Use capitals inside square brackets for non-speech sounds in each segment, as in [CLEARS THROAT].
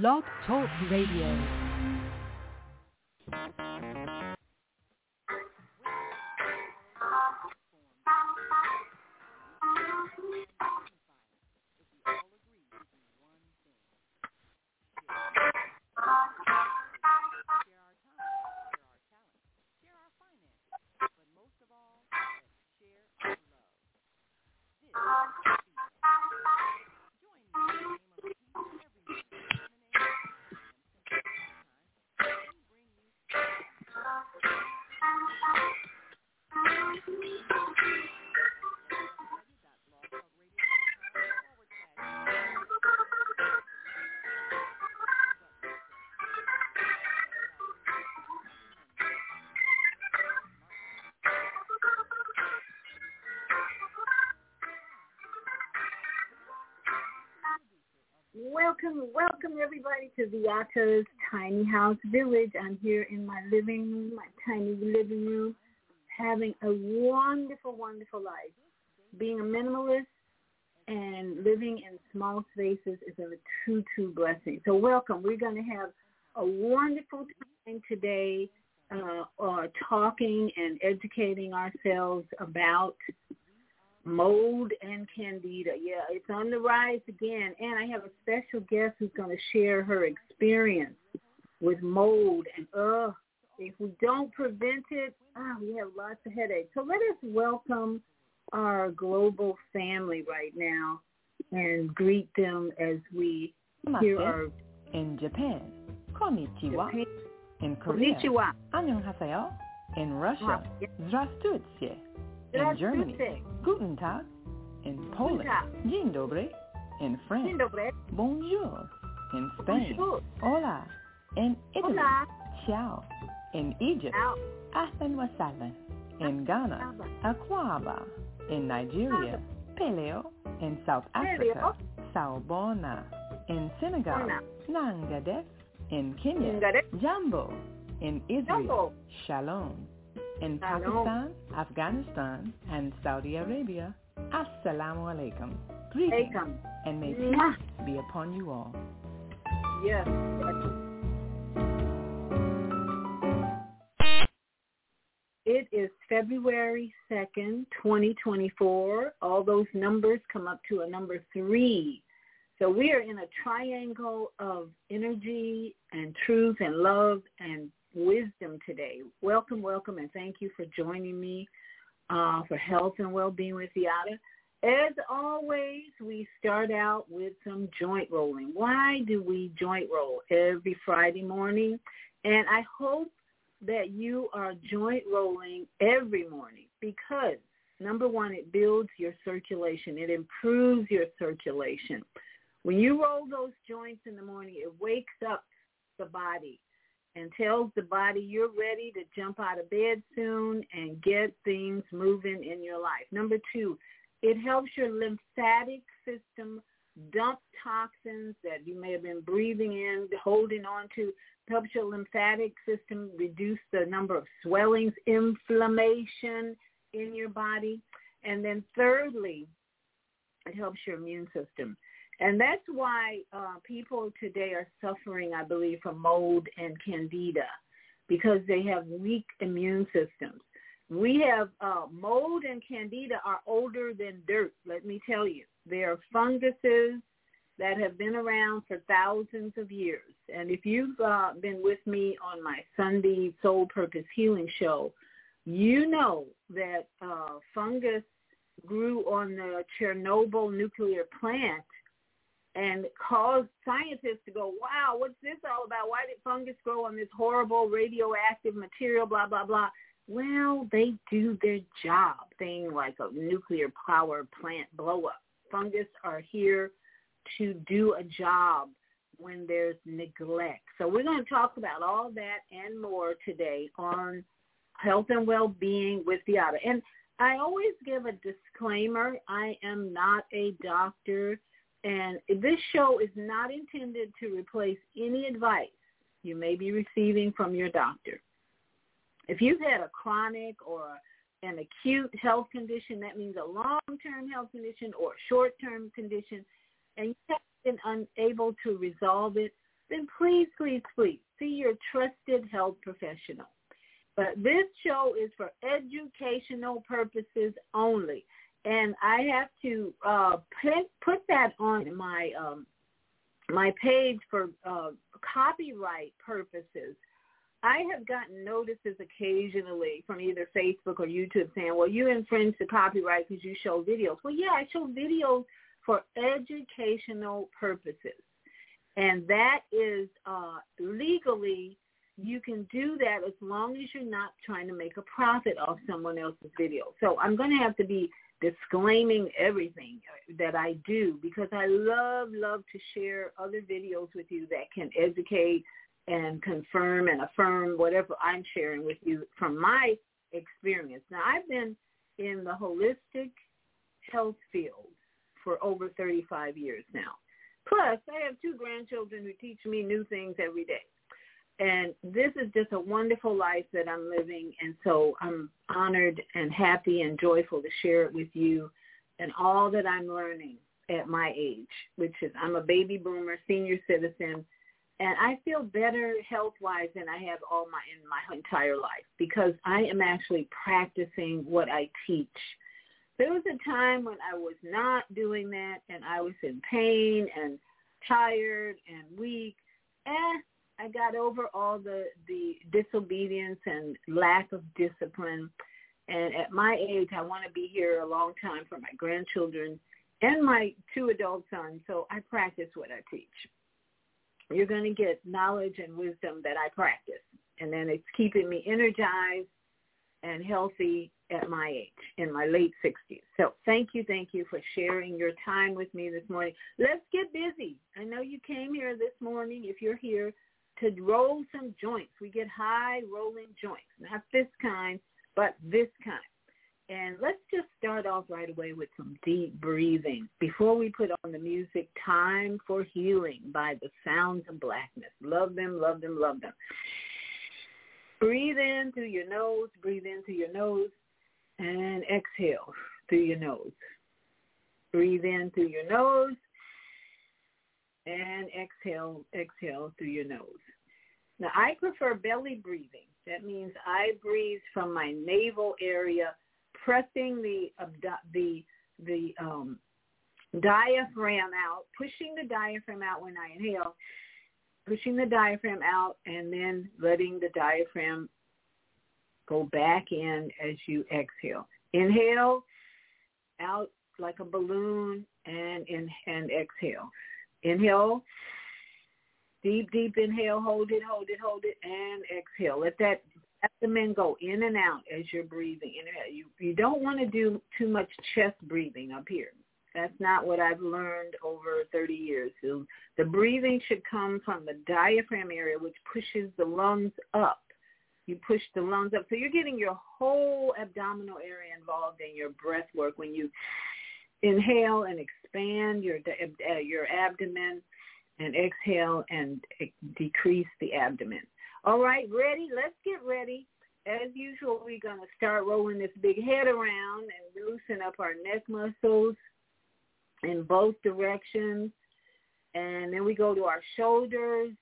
Blog Talk Radio. Welcome, welcome everybody to Viyahta's Tiny House Village. I'm here in my living room, my tiny living room, having a wonderful, wonderful life. Being a minimalist and living in small spaces is a true, true blessing. So welcome. We're going to have a wonderful time today uh, uh, talking and educating ourselves about mold and candida. Yeah, it's on the rise again. And I have a special guest who's going to share her experience with mold. And uh, if we don't prevent it, uh, we have lots of headaches. So let us welcome our global family right now and greet them as we hear our... In Japan, konnichiwa. Japan. In Korea, konnichiwa. In Russia, здравствуйте. In Germany. Guten Tag. In Poland. Dzień dobry. In France. Bonjour. In Spain. Hola. In Italy. Ciao. In Egypt. Ahlan wa sahlan. In Ghana. Akwaba. In Nigeria. Paleo. In South Africa. Sawubona. In Senegal. Nangadef. In Kenya. Jambo. In Israel. Shalom. In Pakistan, Afghanistan, and Saudi Arabia. Assalamu alaikum. Greetings. And may peace be upon you all. Yes. It is February 2nd, 2024. All those numbers come up to a number three. So we are in a triangle of energy and truth and love and wisdom today. Welcome, welcome, and thank you for joining me uh, for Health and Well-Being with Viyahta. As always, we start out with some joint rolling. Why do we joint roll every Friday morning? And I hope that you are joint rolling every morning because number one, it builds your circulation. It improves your circulation. When you roll those joints in the morning, it wakes up the body and tells the body you're ready to jump out of bed soon and get things moving in your life. Number two, it helps your lymphatic system dump toxins that you may have been breathing in, holding on to. Helps your lymphatic system reduce the number of swellings, inflammation in your body. And then thirdly, it helps your immune system. And that's why uh, people today are suffering, I believe, from mold and candida because they have weak immune systems. We have uh, mold and candida are older than dirt, let me tell you. They are funguses that have been around for thousands of years. And if you've uh, been with me on my Sunday Soul Purpose Healing Show, you know that uh, fungus grew on the Chernobyl nuclear plant and caused scientists to go, wow, what's this all about? Why did fungus grow on this horrible radioactive material, blah, blah, blah. Well, they do their job, thing like a nuclear power plant blow up. Fungus are here to do a job when there's neglect. So we're going to talk about all that and more today on health and well-being with Viyahta. And I always give a disclaimer. I am not a doctor. And this show is not intended to replace any advice you may be receiving from your doctor. If you've had a chronic or an acute health condition, that means a long-term health condition or a short-term condition, and you have been unable to resolve it, then please, please, please see your trusted health professional. But this show is for educational purposes only. And I have to uh, put, put that on my um, my page for uh, copyright purposes. I have gotten notices occasionally from either Facebook or YouTube saying, well, you infringe the copyright because you show videos. Well, yeah, I show videos for educational purposes. And that is uh, legally, you can do that as long as you're not trying to make a profit off someone else's video. So I'm going to have to be disclaiming everything that I do because I love, love to share other videos with you that can educate and confirm and affirm whatever I'm sharing with you from my experience. Now, I've been in the holistic health field for over 35 years now. Plus, I have two grandchildren who teach me new things every day. And this is just a wonderful life that I'm living. And so I'm honored and happy and joyful to share it with you and all that I'm learning at my age, which is I'm a baby boomer, senior citizen, and I feel better health-wise than I have all my in my entire life because I am actually practicing what I teach. There was a time when I was not doing that and I was in pain and tired and weak. Eh, I got over all the the disobedience and lack of discipline. And at my age, I want to be here a long time for my grandchildren and my two adult sons. So I practice what I teach. You're going to get knowledge and wisdom that I practice. And then it's keeping me energized and healthy at my age, in my late 60s. So thank you, thank you for sharing your time with me this morning. Let's get busy. I know you came here this morning, if you're here, to roll some joints. We get high rolling joints, not this kind, but this kind. And let's just start off right away with some deep breathing. Before we put on the music, Time for Healing by the Sounds of Blackness. Love them, love them, love them. Breathe in through your nose, breathe in through your nose, and exhale through your nose. Breathe in through your nose and exhale, exhale through your nose. Now I prefer belly breathing. That means I breathe from my navel area, pressing the the the um, diaphragm out, pushing the diaphragm out when I inhale, pushing the diaphragm out, and then letting the diaphragm go back in as you exhale. Inhale out like a balloon, and in and exhale. Inhale Deep, deep inhale, hold it, hold it, hold it, and exhale. Let that abdomen go in and out as you're breathing. Inhale. You, you don't want to do too much chest breathing up here. That's not what I've learned over 30 years. So the breathing should come from the diaphragm area, which pushes the lungs up. You push the lungs up. So you're getting your whole abdominal area involved in your breath work when you inhale and expand your, uh, your abdomen and exhale and decrease the abdomen. All right, ready? Let's get ready. As usual, we're going to start rolling this big head around and loosen up our neck muscles in both directions. And then we go to our shoulders,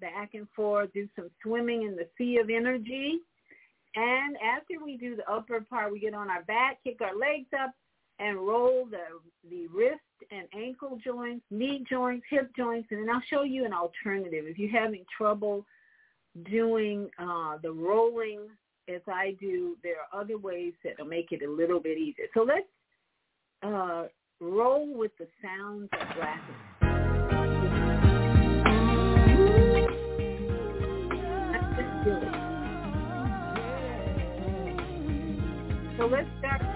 back and forth, do some swimming in the sea of energy. And after we do the upper part, we get on our back, kick our legs up, and roll the, the wrist and ankle joints, knee joints, hip joints, and then I'll show you an alternative. If you're having trouble doing uh, the rolling as I do, there are other ways that will make it a little bit easier. So let's uh, roll with the Sounds of Blackness. So let's start.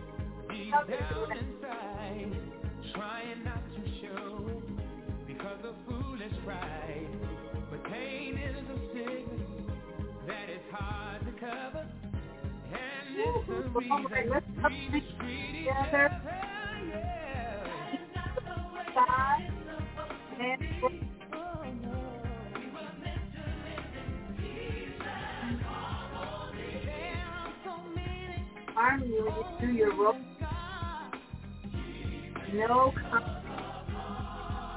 trying not to show because of foolish pride. But pain is a sickness that is hard to cover. And it's the reason we mistreat each other. No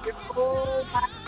your whole body.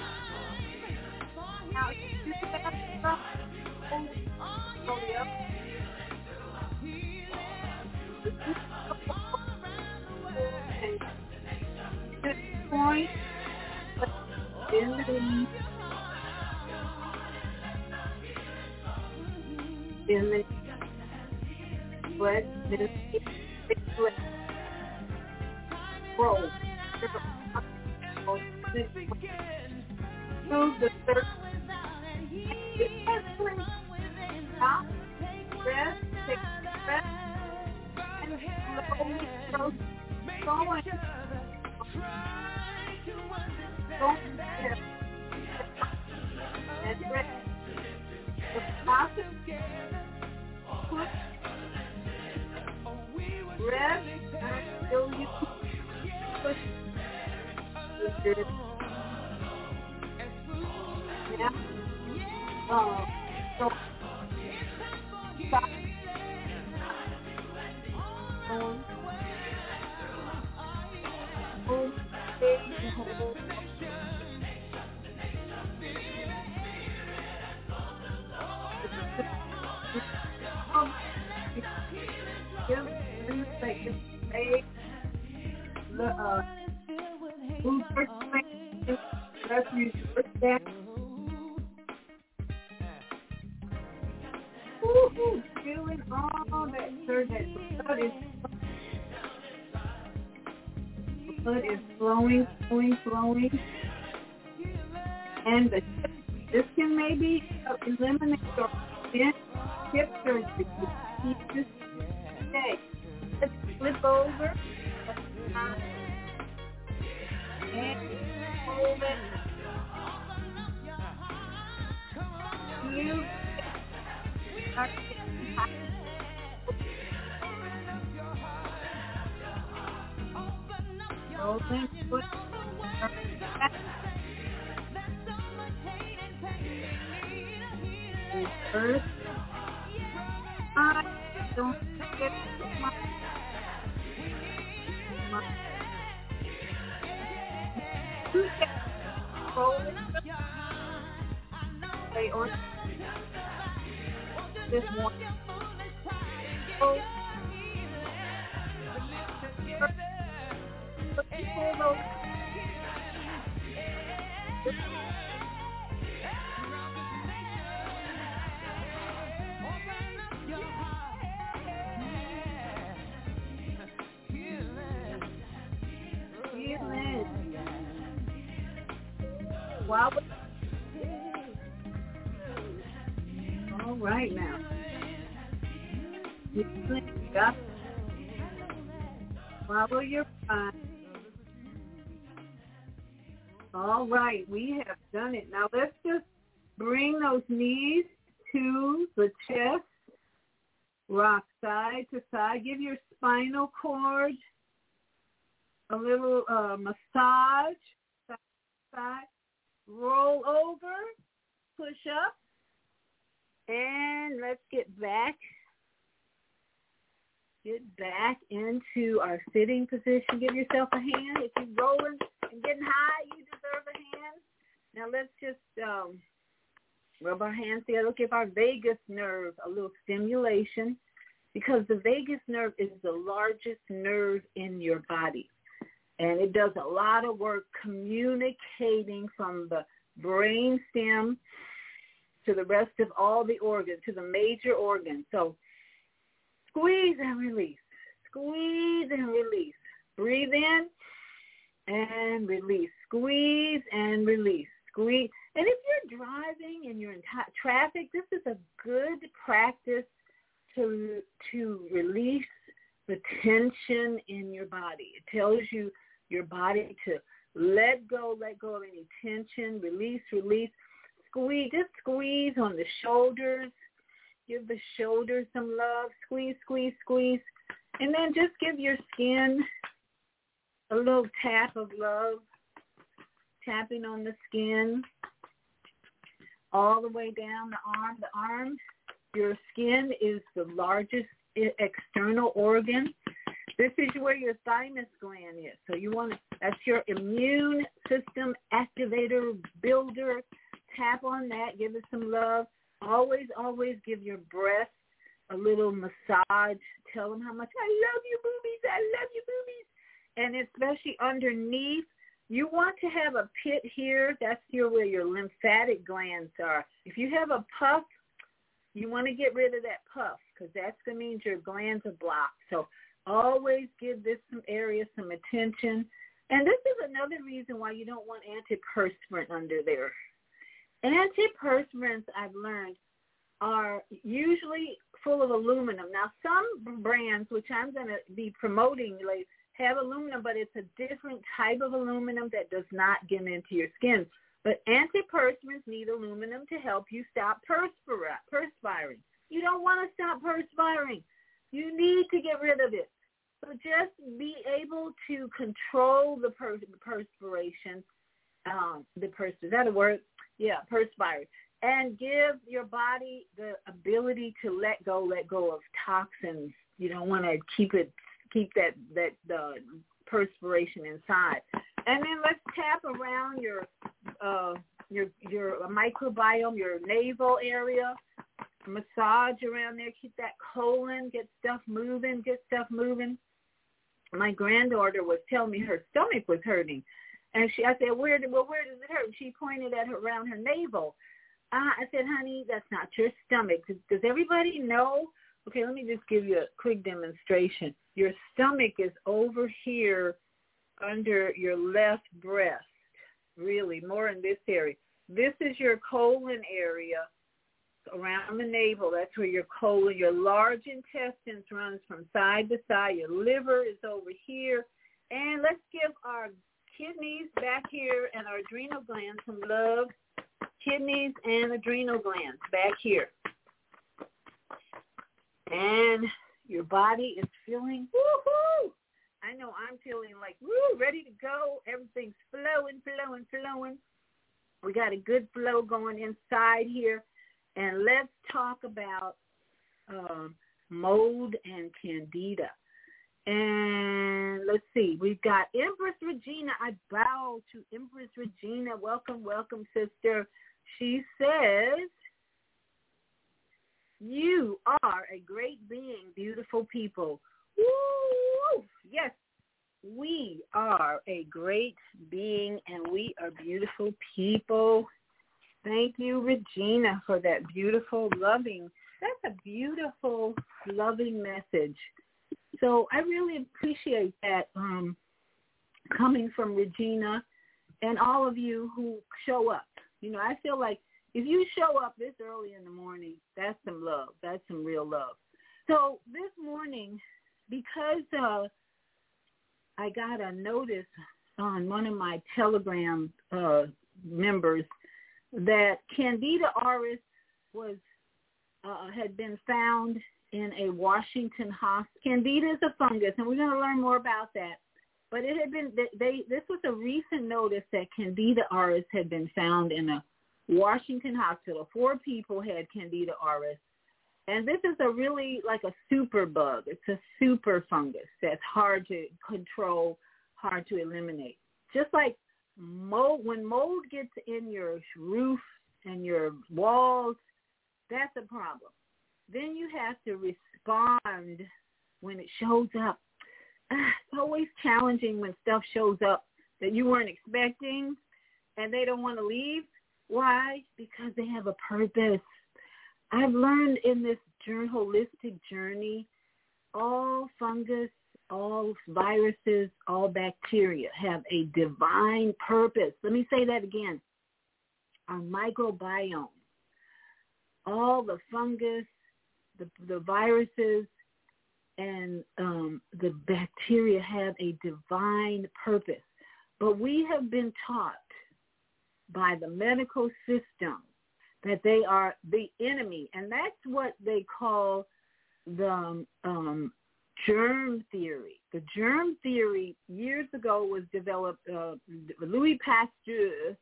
Flowing. And the this can maybe eliminate your All right, we have done it. Now let's just bring those knees to the chest. Rock side to side. Give your spinal cord a little uh, massage. Side side. Roll over. Push up. And let's get back get back into our sitting position. Give yourself a hand. If you're rolling and getting high, you deserve a hand. Now let's just um, rub our hands together. Give our vagus nerve a little stimulation because the vagus nerve is the largest nerve in your body. And it does a lot of work communicating from the brain stem to the rest of all the organs, to the major organs. So Squeeze and release. Squeeze and release. Breathe in and release. Squeeze and release. Squeeze. And if you're driving and you're in t- traffic, this is a good practice to to release the tension in your body. It tells you your body to let go, let go of any tension, release, release. Squeeze, just squeeze on the shoulders, Give the shoulders some love. Squeeze, squeeze, squeeze. And then just give your skin a little tap of love. Tapping on the skin all the way down the arm. The arm, your skin is the largest external organ. This is where your thymus gland is. So you want to, that's your immune system activator, builder. Tap on that. Give it some love. Always, always give your breast a little massage. Tell them how much I love you, boobies. I love you, boobies. And especially underneath, you want to have a pit here. That's here where your lymphatic glands are. If you have a puff, you want to get rid of that puff because that's going to mean your glands are blocked. So always give this some area some attention. And this is another reason why you don't want antiperspirant under there. Antiperspirants, I've learned, are usually full of aluminum. Now, some brands, which I'm going to be promoting, like, have aluminum, but it's a different type of aluminum that does not get into your skin. But antiperspirants need aluminum to help you stop perspiring. You don't want to stop perspiring. You need to get rid of it. So just be able to control the, per- perspiration. Um, the pers- is that a word? Yeah, perspire. And give your body the ability to let go, let go of toxins. You don't want to keep it, keep that that the perspiration inside. And then let's tap around your uh, your your microbiome, your navel area, massage around there, keep that colon, get stuff moving, get stuff moving. My granddaughter was telling me her stomach was hurting. And she, I said, where, well, where does it hurt? She pointed at her around her navel. Uh, I said, honey, that's not your stomach. Does, does everybody know? Okay, let me just give you a quick demonstration. Your stomach is over here under your left breast, really, more in this area. This is your colon area around the navel. That's where your colon, your large intestines runs from side to side. Your liver is over here. And let's give our kidneys back here and our adrenal glands some love. Kidneys and adrenal glands back here. And your body is feeling, woohoo! I know I'm feeling like, woo, ready to go. Everything's flowing, flowing, flowing. We got a good flow going inside here. And let's talk about um, mold and candida. And let's see, we've got Empress Regina. I bow to Empress Regina. Welcome, welcome, sister. She says, you are a great being, beautiful people. Woo! Yes, we are a great being and we are beautiful people. Thank you, Regina, for that beautiful, loving, that's a beautiful, loving message. So I really appreciate that um, coming from Regina and all of you who show up. You know, I feel like if you show up this early in the morning, that's some love. That's some real love. So this morning, because uh, I got a notice on one of my Telegram uh, members that Candida auris was uh, had been found in a Washington hospital. Candida is a fungus, and we're going to learn more about that. But it had been they, they this was a recent notice that Candida auris had been found in a Washington hospital. Four people had Candida auris. And this is a really like a super bug. It's a super fungus that's hard to control, hard to eliminate. Just like mold, when mold gets in your roof and your walls, that's a problem. Then you have to respond when it shows up. Ah, it's always challenging when stuff shows up that you weren't expecting and they don't want to leave. Why? Because they have a purpose. I've learned in this holistic journey, all fungus, all viruses, all bacteria have a divine purpose. Let me say that again. Our microbiome, all the fungus, the, the viruses, and um, the bacteria have a divine purpose. But we have been taught by the medical system that they are the enemy. And that's what they call the um, germ theory. The germ theory years ago was developed, uh, Louis Pasteur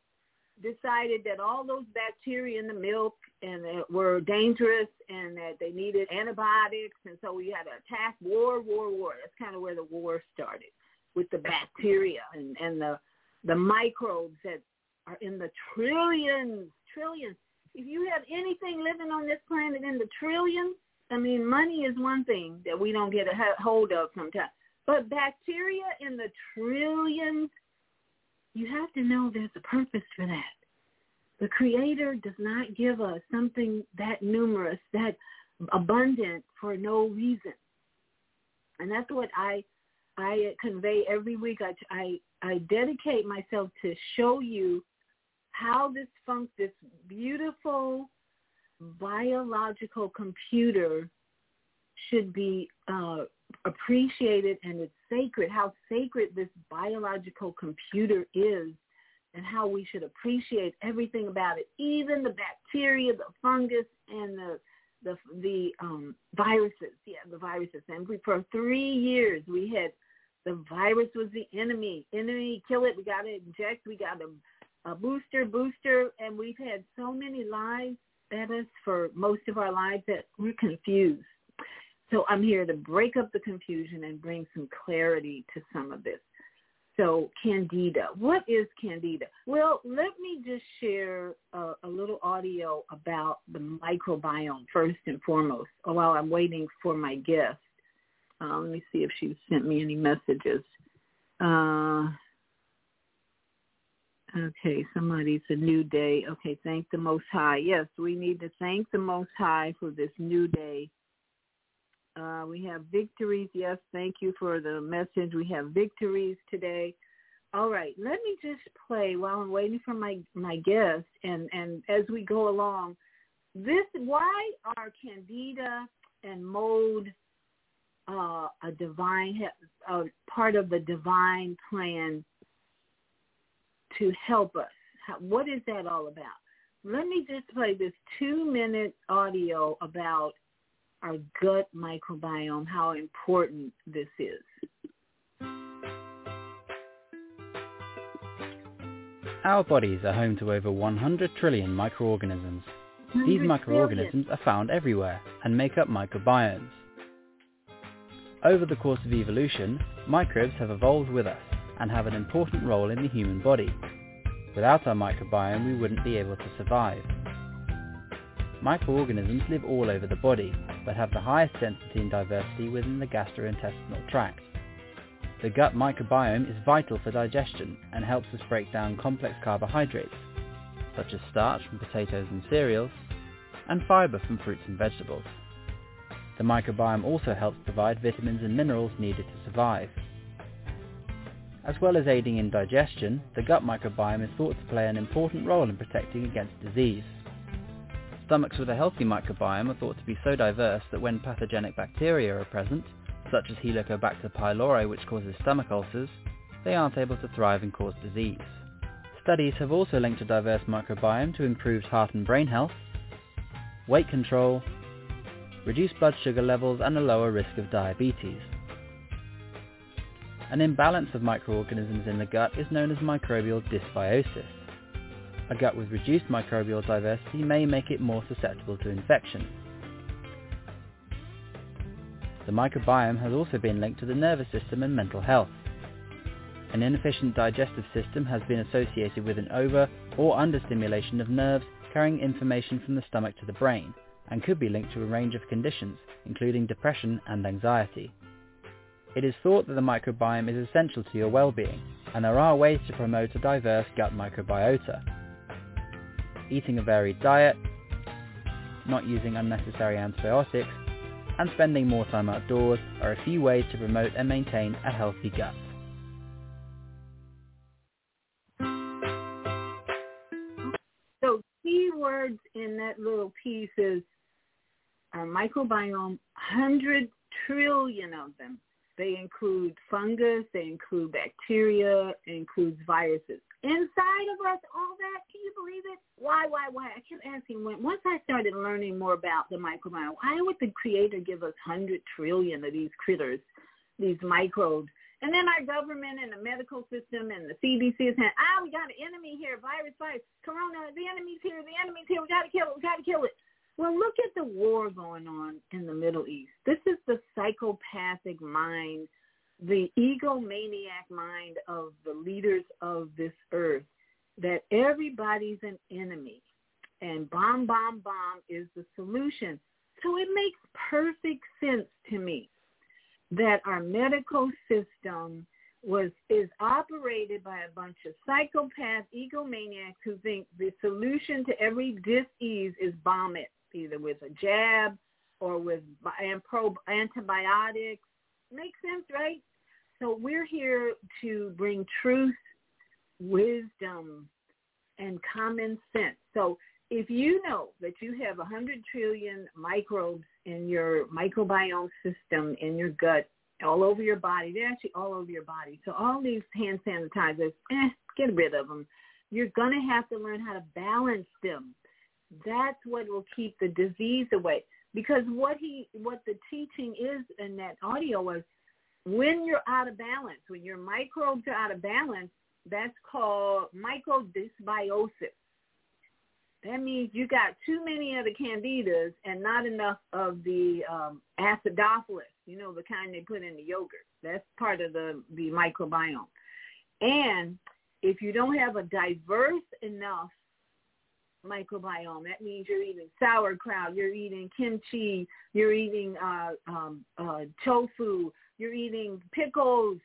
decided that all those bacteria in the milk and that were dangerous and that they needed antibiotics and so we had to attack war war war that's kind of where the war started with the bacteria and and the the microbes that are in the trillions trillions if you have anything living on this planet in the trillions i mean money is one thing that we don't get a hold of sometimes but bacteria in the trillions you have to know there's a purpose for that. The Creator does not give us something that numerous, that abundant for no reason. And that's what I I convey every week. I, I, I dedicate myself to show you how this funk, this beautiful biological computer should be uh, appreciated and it's sacred, how sacred this biological computer is and how we should appreciate everything about it, even the bacteria, the fungus, and the the the um, viruses. Yeah, the viruses. And we, for three years, we had the virus was the enemy. Enemy, kill it. We got to inject. We got a, a booster, booster, and we've had so many lives at us for most of our lives that we're confused. So I'm here to break up the confusion and bring some clarity to some of this. So candida, what is candida? Well, let me just share a, a, little audio about the microbiome first and foremost while I'm waiting for my guest. Uh, let me see if she sent me any messages. Uh, okay, somebody's a new day. Okay, thank the Most High. Yes, we need to thank the Most High for this new day uh, we have victories. Yes, thank you for the message. We have victories today. All right, let me just play while I'm waiting for my my guest, and and as we go along, this why are candida and mold uh, a divine part of the divine plan to help us? How, what is that all about? Let me just play this two minute audio about our gut microbiome, how important this is. Our bodies are home to over 100 trillion microorganisms. These microorganisms are found everywhere and make up microbiomes. Over the course of evolution, microbes have evolved with us and have an important role in the human body. Without our microbiome, we wouldn't be able to survive. Microorganisms live all over the body but have the highest density and diversity within the gastrointestinal tract. The gut microbiome is vital for digestion and helps us break down complex carbohydrates, such as starch from potatoes and cereals, and fiber from fruits and vegetables. The microbiome also helps provide vitamins and minerals needed to survive. As well as aiding in digestion, the gut microbiome is thought to play an important role in protecting against disease. Stomachs with a healthy microbiome are thought to be so diverse that when pathogenic bacteria are present, such as Helicobacter pylori which causes stomach ulcers, they aren't able to thrive and cause disease. Studies have also linked a diverse microbiome to improved heart and brain health, weight control, reduced blood sugar levels and a lower risk of diabetes. An imbalance of microorganisms in the gut is known as microbial dysbiosis. A gut with reduced microbial diversity may make it more susceptible to infection. The microbiome has also been linked to the nervous system and mental health. An inefficient digestive system has been associated with an over or understimulation of nerves carrying information from the stomach to the brain and could be linked to a range of conditions, including depression and anxiety. It is thought that the microbiome is essential to your well-being, and there are ways to promote a diverse gut microbiota. Eating a varied diet, not using unnecessary antibiotics, and spending more time outdoors are a few ways to promote and maintain a healthy gut. So keywords in that little piece is our microbiome, 100 trillion of them. They include fungus, they include bacteria, includes viruses. Inside of us, all that, can you believe it? Why, why, why? I kept asking when once I started learning more about the microbiome, why would the creator give us hundred trillion of these critters, these microbes? And then our government and the medical system and the CDC is saying, ah, we got an enemy here, virus, virus, corona, the enemy's here, the enemy's here, we gotta kill it, we gotta kill it. Well, look at the war going on in the Middle East. This is the psychopathic mind, the egomaniac mind of the leaders of this earth, that everybody's an enemy. And bomb, bomb, bomb is the solution. So it makes perfect sense to me that our medical system was is operated by a bunch of psychopaths, egomaniacs who think the solution to every disease is bomb it either with a jab or with antibiotics. Makes sense, right? So we're here to bring truth, wisdom, and common sense. So if you know that you have 100 trillion microbes in your microbiome system in your gut, all over your body, they're actually all over your body. So all these hand sanitizers, eh, get rid of them. You're going to have to learn how to balance them that's what will keep the disease away. Because what he, what the teaching is in that audio was, when you're out of balance, when your microbes are out of balance, that's called microdysbiosis. That means you got too many of the candidas and not enough of the um, acidophilus, you know, the kind they put in the yogurt. That's part of the, the microbiome. And if you don't have a diverse enough microbiome. That means you're eating sauerkraut, you're eating kimchi, you're eating uh, um, uh, tofu, you're eating pickles,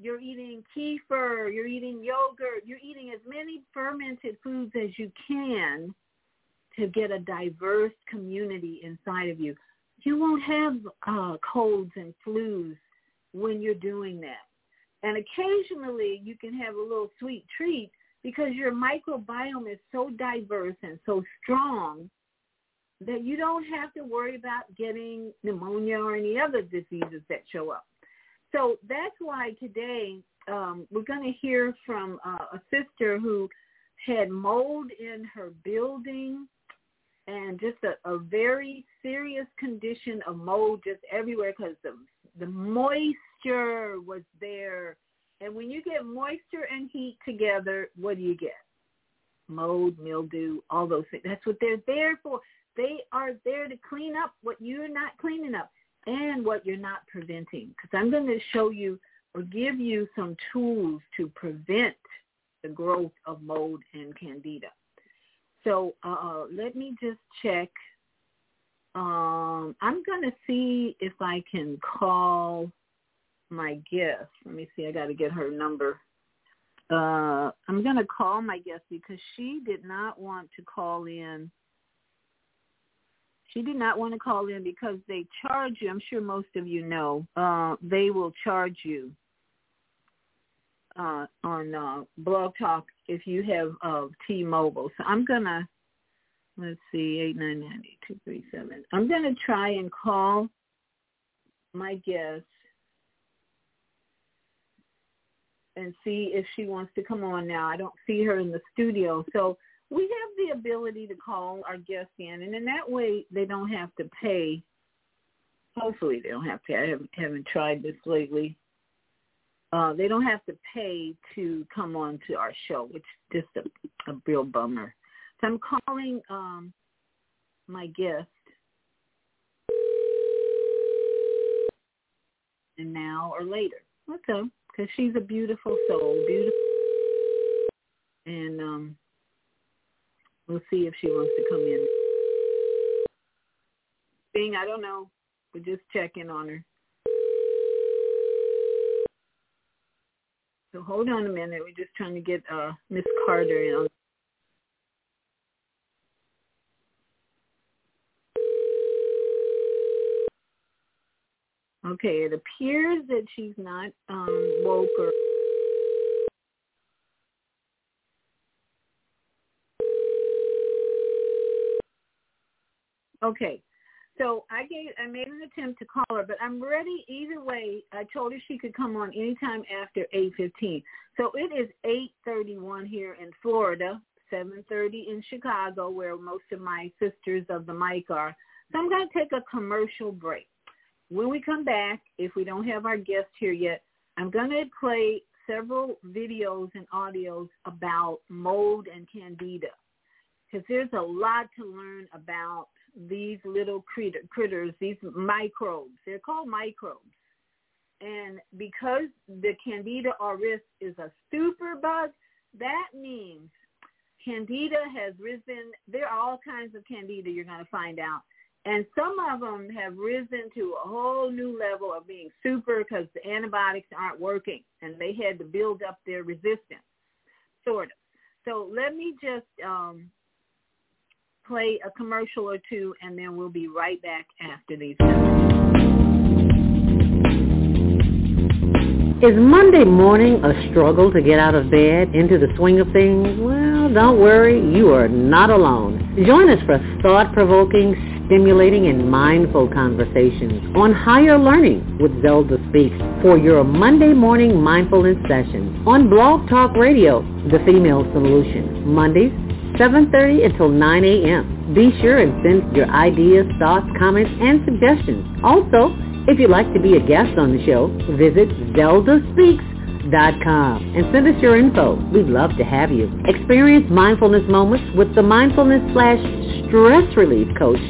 you're eating kefir, you're eating yogurt, you're eating as many fermented foods as you can to get a diverse community inside of you. You won't have uh, colds and flus when you're doing that. And occasionally you can have a little sweet treat because your microbiome is so diverse and so strong that you don't have to worry about getting pneumonia or any other diseases that show up. So that's why today um, we're going to hear from uh, a sister who had mold in her building and just a, a very serious condition of mold just everywhere because the, the moisture was there and when you get moisture and heat together, what do you get? Mold, mildew, all those things. That's what they're there for. They are there to clean up what you're not cleaning up and what you're not preventing. Because I'm going to show you or give you some tools to prevent the growth of mold and candida. So uh, let me just check. Um, I'm going to see if I can call my guest. Let me see. I got to get her number. Uh, I'm going to call my guest because she did not want to call in. She did not want to call in because they charge you. I'm sure most of you know. Uh, they will charge you uh, on uh, Blog Talk if you have uh, T-Mobile. So I'm to let's see, eight nine nine eight two three seven. I'm gonna try and call my guest and see if she wants to come on now. I don't see her in the studio, so we have the ability to call our guests in, and in that way, they don't have to pay. Hopefully, they don't have to. I haven't, haven't tried this lately. Uh, they don't have to pay to come on to our show, which is just a, a real bummer. So I'm calling um, my guest. And now or later. Okay. Because she's a beautiful soul. Beautiful. And um, we'll see if she wants to come in. Bing, I don't know. We're just checking on her. So hold on a minute. We're just trying to get uh, Miss Carter in on Okay, it appears that she's not um, woke or Okay. So I gave I made an attempt to call her, but I'm ready either way. I told her she could come on anytime after 8:15. So it is 8:31 here in Florida, 7:30 in Chicago where most of my sisters of the mic are. So I'm going to take a commercial break. When we come back, if we don't have our guest here yet, I'm going to play several videos and audios about mold and candida because there's a lot to learn about these little critter, critters, these microbes. They're called microbes. And because the Candida auris is a superbug, that means Candida has risen. There are all kinds of Candida you're going to find out. And some of them have risen to a whole new level of being super because the antibiotics aren't working and they had to build up their resistance, sort of. So let me just um, play a commercial or two and then we'll be right back after these. Is Monday morning a struggle to get out of bed into the swing of things? Well, don't worry, you are not alone. Join us for thought-provoking, stimulating and mindful conversations on higher learning with Zelda Speaks for your Monday morning mindfulness session on Blog Talk Radio, The Female Solution, Mondays 7.30 until 9 a.m. Be sure and send your ideas, thoughts, comments, and suggestions. Also, if you'd like to be a guest on the show, visit zeldaspeaks.com and send us your info. We'd love to have you. Experience mindfulness moments with the mindfulness slash stress relief coach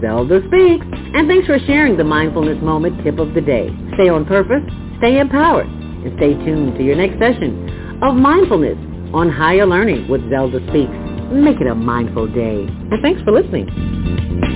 Zelda Speaks. And thanks for sharing the mindfulness moment tip of the day. Stay on purpose, stay empowered, and stay tuned to your next session of mindfulness on higher learning with Zelda Speaks. Make it a mindful day. And thanks for listening.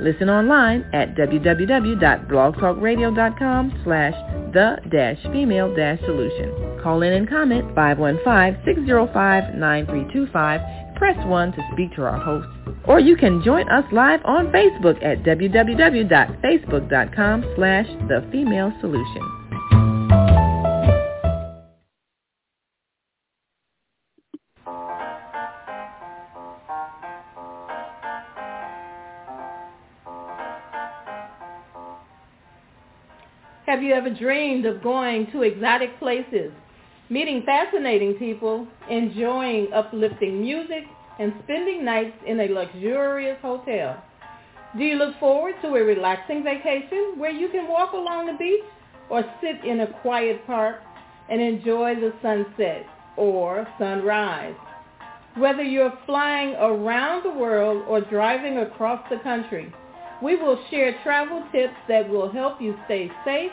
Listen online at www.blogtalkradio.com slash the-female-solution. Call in and comment 515-605-9325. Press 1 to speak to our host. Or you can join us live on Facebook at www.facebook.com slash the Have you ever dreamed of going to exotic places, meeting fascinating people, enjoying uplifting music, and spending nights in a luxurious hotel? Do you look forward to a relaxing vacation where you can walk along the beach or sit in a quiet park and enjoy the sunset or sunrise? Whether you're flying around the world or driving across the country, we will share travel tips that will help you stay safe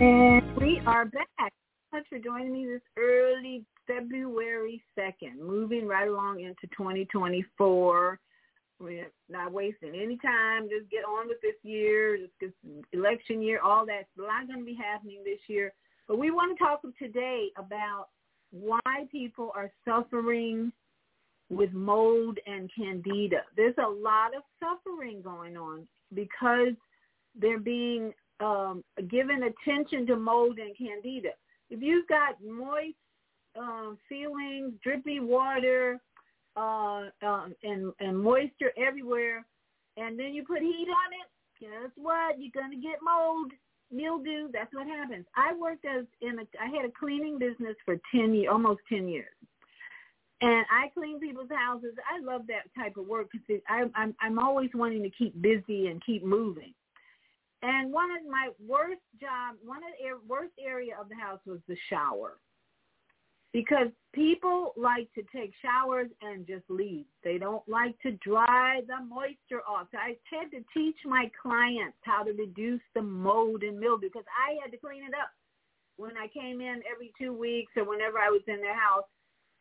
And we are back. Thanks for joining me this early February 2nd, moving right along into 2024. We're not wasting any time. Just get on with this year. Just this election year, all that. A lot going to be happening this year. But we want to talk today about why people are suffering with mold and candida. There's a lot of suffering going on because they're being um, given attention to mold and candida. If you've got moist um, ceilings, drippy water, uh, um, and and moisture everywhere, and then you put heat on it, guess what? You're gonna get mold, mildew. That's what happens. I worked as in a, I had a cleaning business for ten years, almost ten years, and I clean people's houses. I love that type of work because I'm I'm always wanting to keep busy and keep moving. And one of my worst job, one of the worst area of the house was the shower. Because people like to take showers and just leave. They don't like to dry the moisture off. So I had to teach my clients how to reduce the mold and mildew because I had to clean it up. When I came in every two weeks or whenever I was in their house,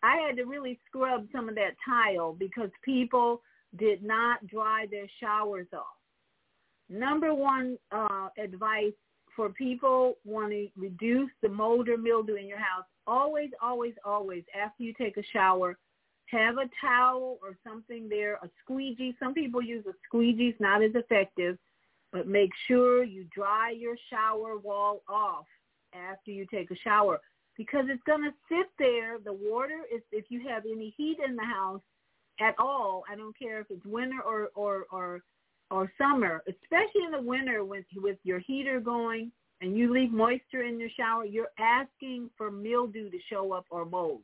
I had to really scrub some of that tile because people did not dry their showers off number one uh, advice for people want to reduce the mold or mildew in your house, always, always, always, after you take a shower, have a towel or something there, a squeegee. Some people use a squeegee. It's not as effective, but make sure you dry your shower wall off after you take a shower because it's going to sit there. The water is, if you have any heat in the house at all, I don't care if it's winter or, or, or or summer, especially in the winter with with your heater going and you leave moisture in your shower, you're asking for mildew to show up or mold.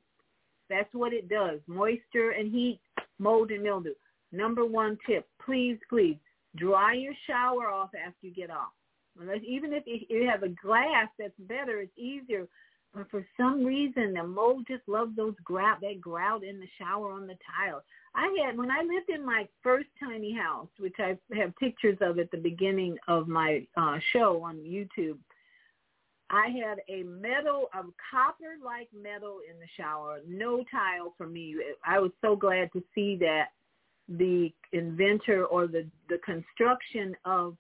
That's what it does. Moisture and heat, mold and mildew. Number one tip, please, please, dry your shower off after you get off. Unless, even if you have a glass, that's better. It's easier. But for some reason, the mold just loves those grout, that grout in the shower on the tile. I had when I lived in my first tiny house, which I have pictures of at the beginning of my uh, show on YouTube. I had a metal, a copper-like metal in the shower, no tile for me. I was so glad to see that the inventor or the the construction of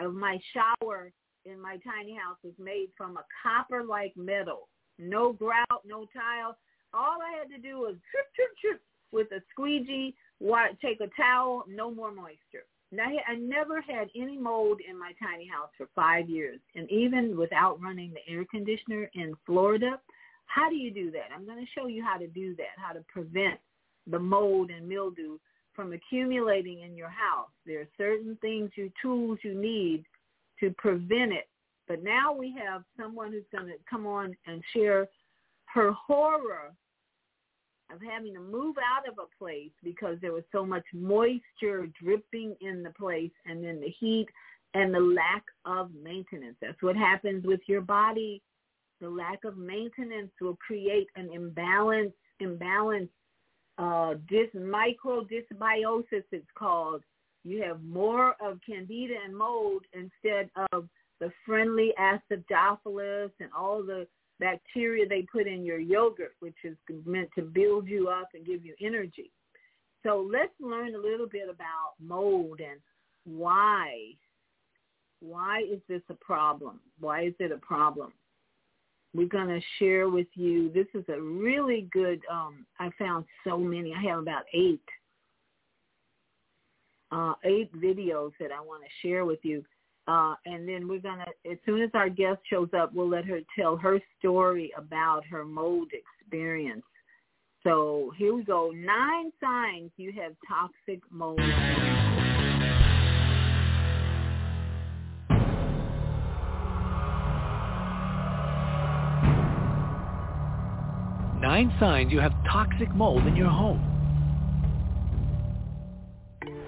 of my shower in my tiny house was made from a copper-like metal. No grout, no tile. All I had to do was trip, trip, trip with a squeegee, take a towel, no more moisture. Now, I never had any mold in my tiny house for five years. And even without running the air conditioner in Florida, how do you do that? I'm going to show you how to do that, how to prevent the mold and mildew from accumulating in your house. There are certain things, you tools you need to prevent it. But now we have someone who's going to come on and share her horror of having to move out of a place because there was so much moisture dripping in the place and then the heat and the lack of maintenance. That's what happens with your body. The lack of maintenance will create an imbalance, imbalance, uh, dis, micro dysbiosis it's called. You have more of candida and mold instead of the friendly acidophilus and all the bacteria they put in your yogurt, which is meant to build you up and give you energy. So let's learn a little bit about mold and why. Why is this a problem? Why is it a problem? We're going to share with you. This is a really good, um, I found so many. I have about eight, uh, eight videos that I want to share with you. Uh, and then we're going to, as soon as our guest shows up, we'll let her tell her story about her mold experience. So here we go. Nine signs you have toxic mold. Nine signs you have toxic mold in your home.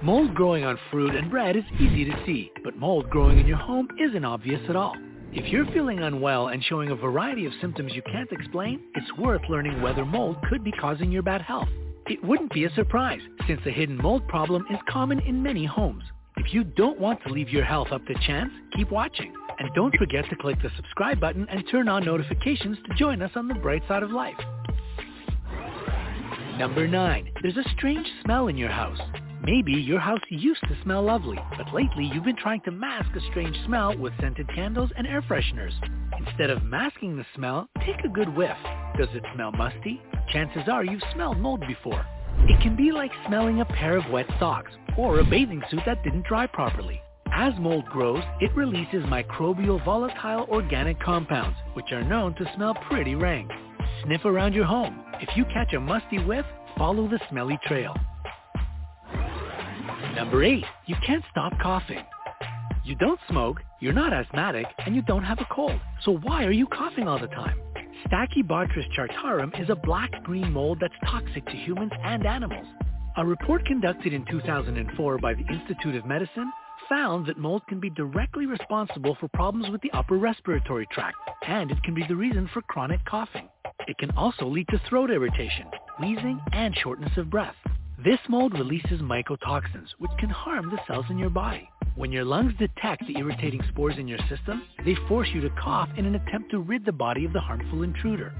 Mold growing on fruit and bread is easy to see, but mold growing in your home isn't obvious at all. If you're feeling unwell and showing a variety of symptoms you can't explain, it's worth learning whether mold could be causing your bad health. It wouldn't be a surprise, since the hidden mold problem is common in many homes. If you don't want to leave your health up to chance, keep watching. And don't forget to click the subscribe button and turn on notifications to join us on the bright side of life. Number 9. There's a strange smell in your house. Maybe your house used to smell lovely, but lately you've been trying to mask a strange smell with scented candles and air fresheners. Instead of masking the smell, take a good whiff. Does it smell musty? Chances are you've smelled mold before. It can be like smelling a pair of wet socks or a bathing suit that didn't dry properly. As mold grows, it releases microbial volatile organic compounds, which are known to smell pretty rank. Sniff around your home. If you catch a musty whiff, follow the smelly trail. Number 8. You can't stop coughing. You don't smoke, you're not asthmatic, and you don't have a cold. So why are you coughing all the time? Stachybotrys chartarum is a black-green mold that's toxic to humans and animals. A report conducted in 2004 by the Institute of Medicine found that mold can be directly responsible for problems with the upper respiratory tract, and it can be the reason for chronic coughing. It can also lead to throat irritation, wheezing, and shortness of breath. This mold releases mycotoxins, which can harm the cells in your body. When your lungs detect the irritating spores in your system, they force you to cough in an attempt to rid the body of the harmful intruder.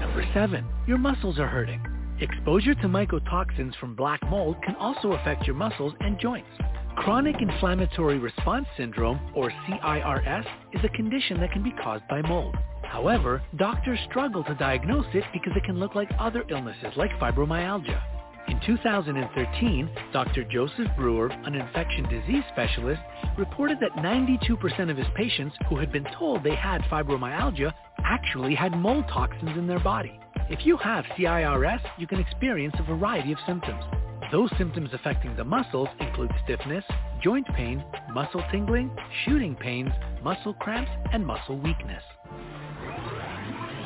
Number 7. Your muscles are hurting. Exposure to mycotoxins from black mold can also affect your muscles and joints. Chronic Inflammatory Response Syndrome, or CIRS, is a condition that can be caused by mold. However, doctors struggle to diagnose it because it can look like other illnesses like fibromyalgia. In 2013, Dr. Joseph Brewer, an infection disease specialist, reported that 92% of his patients who had been told they had fibromyalgia actually had mold toxins in their body. If you have CIRS, you can experience a variety of symptoms. Those symptoms affecting the muscles include stiffness, joint pain, muscle tingling, shooting pains, muscle cramps, and muscle weakness.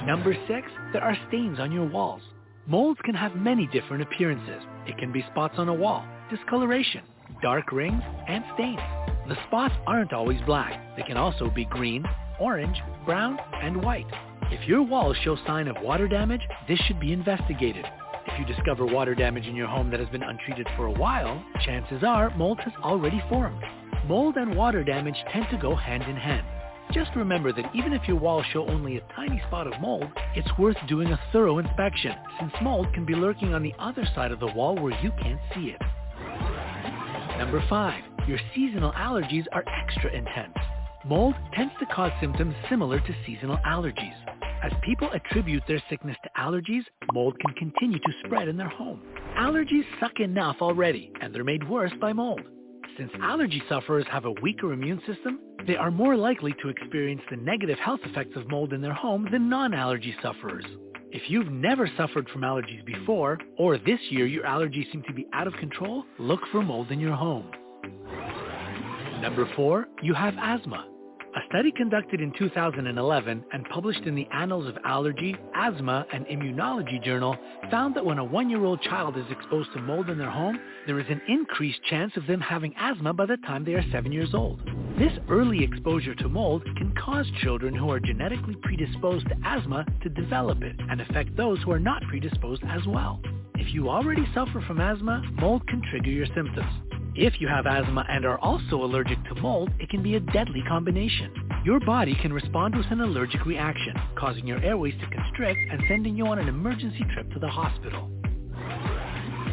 Number 6. There are stains on your walls. Molds can have many different appearances. It can be spots on a wall, discoloration, dark rings, and stains. The spots aren't always black. They can also be green, orange, brown, and white. If your walls show sign of water damage, this should be investigated. If you discover water damage in your home that has been untreated for a while, chances are mold has already formed. Mold and water damage tend to go hand in hand. Just remember that even if your walls show only a tiny spot of mold, it's worth doing a thorough inspection, since mold can be lurking on the other side of the wall where you can't see it. Number 5. Your seasonal allergies are extra intense. Mold tends to cause symptoms similar to seasonal allergies. As people attribute their sickness to allergies, mold can continue to spread in their home. Allergies suck enough already, and they're made worse by mold. Since allergy sufferers have a weaker immune system, they are more likely to experience the negative health effects of mold in their home than non-allergy sufferers. If you've never suffered from allergies before, or this year your allergies seem to be out of control, look for mold in your home. Number 4. You have asthma. A study conducted in 2011 and published in the Annals of Allergy, Asthma, and Immunology journal found that when a one-year-old child is exposed to mold in their home, there is an increased chance of them having asthma by the time they are seven years old. This early exposure to mold can cause children who are genetically predisposed to asthma to develop it and affect those who are not predisposed as well. If you already suffer from asthma, mold can trigger your symptoms. If you have asthma and are also allergic to mold, it can be a deadly combination. Your body can respond with an allergic reaction, causing your airways to constrict and sending you on an emergency trip to the hospital.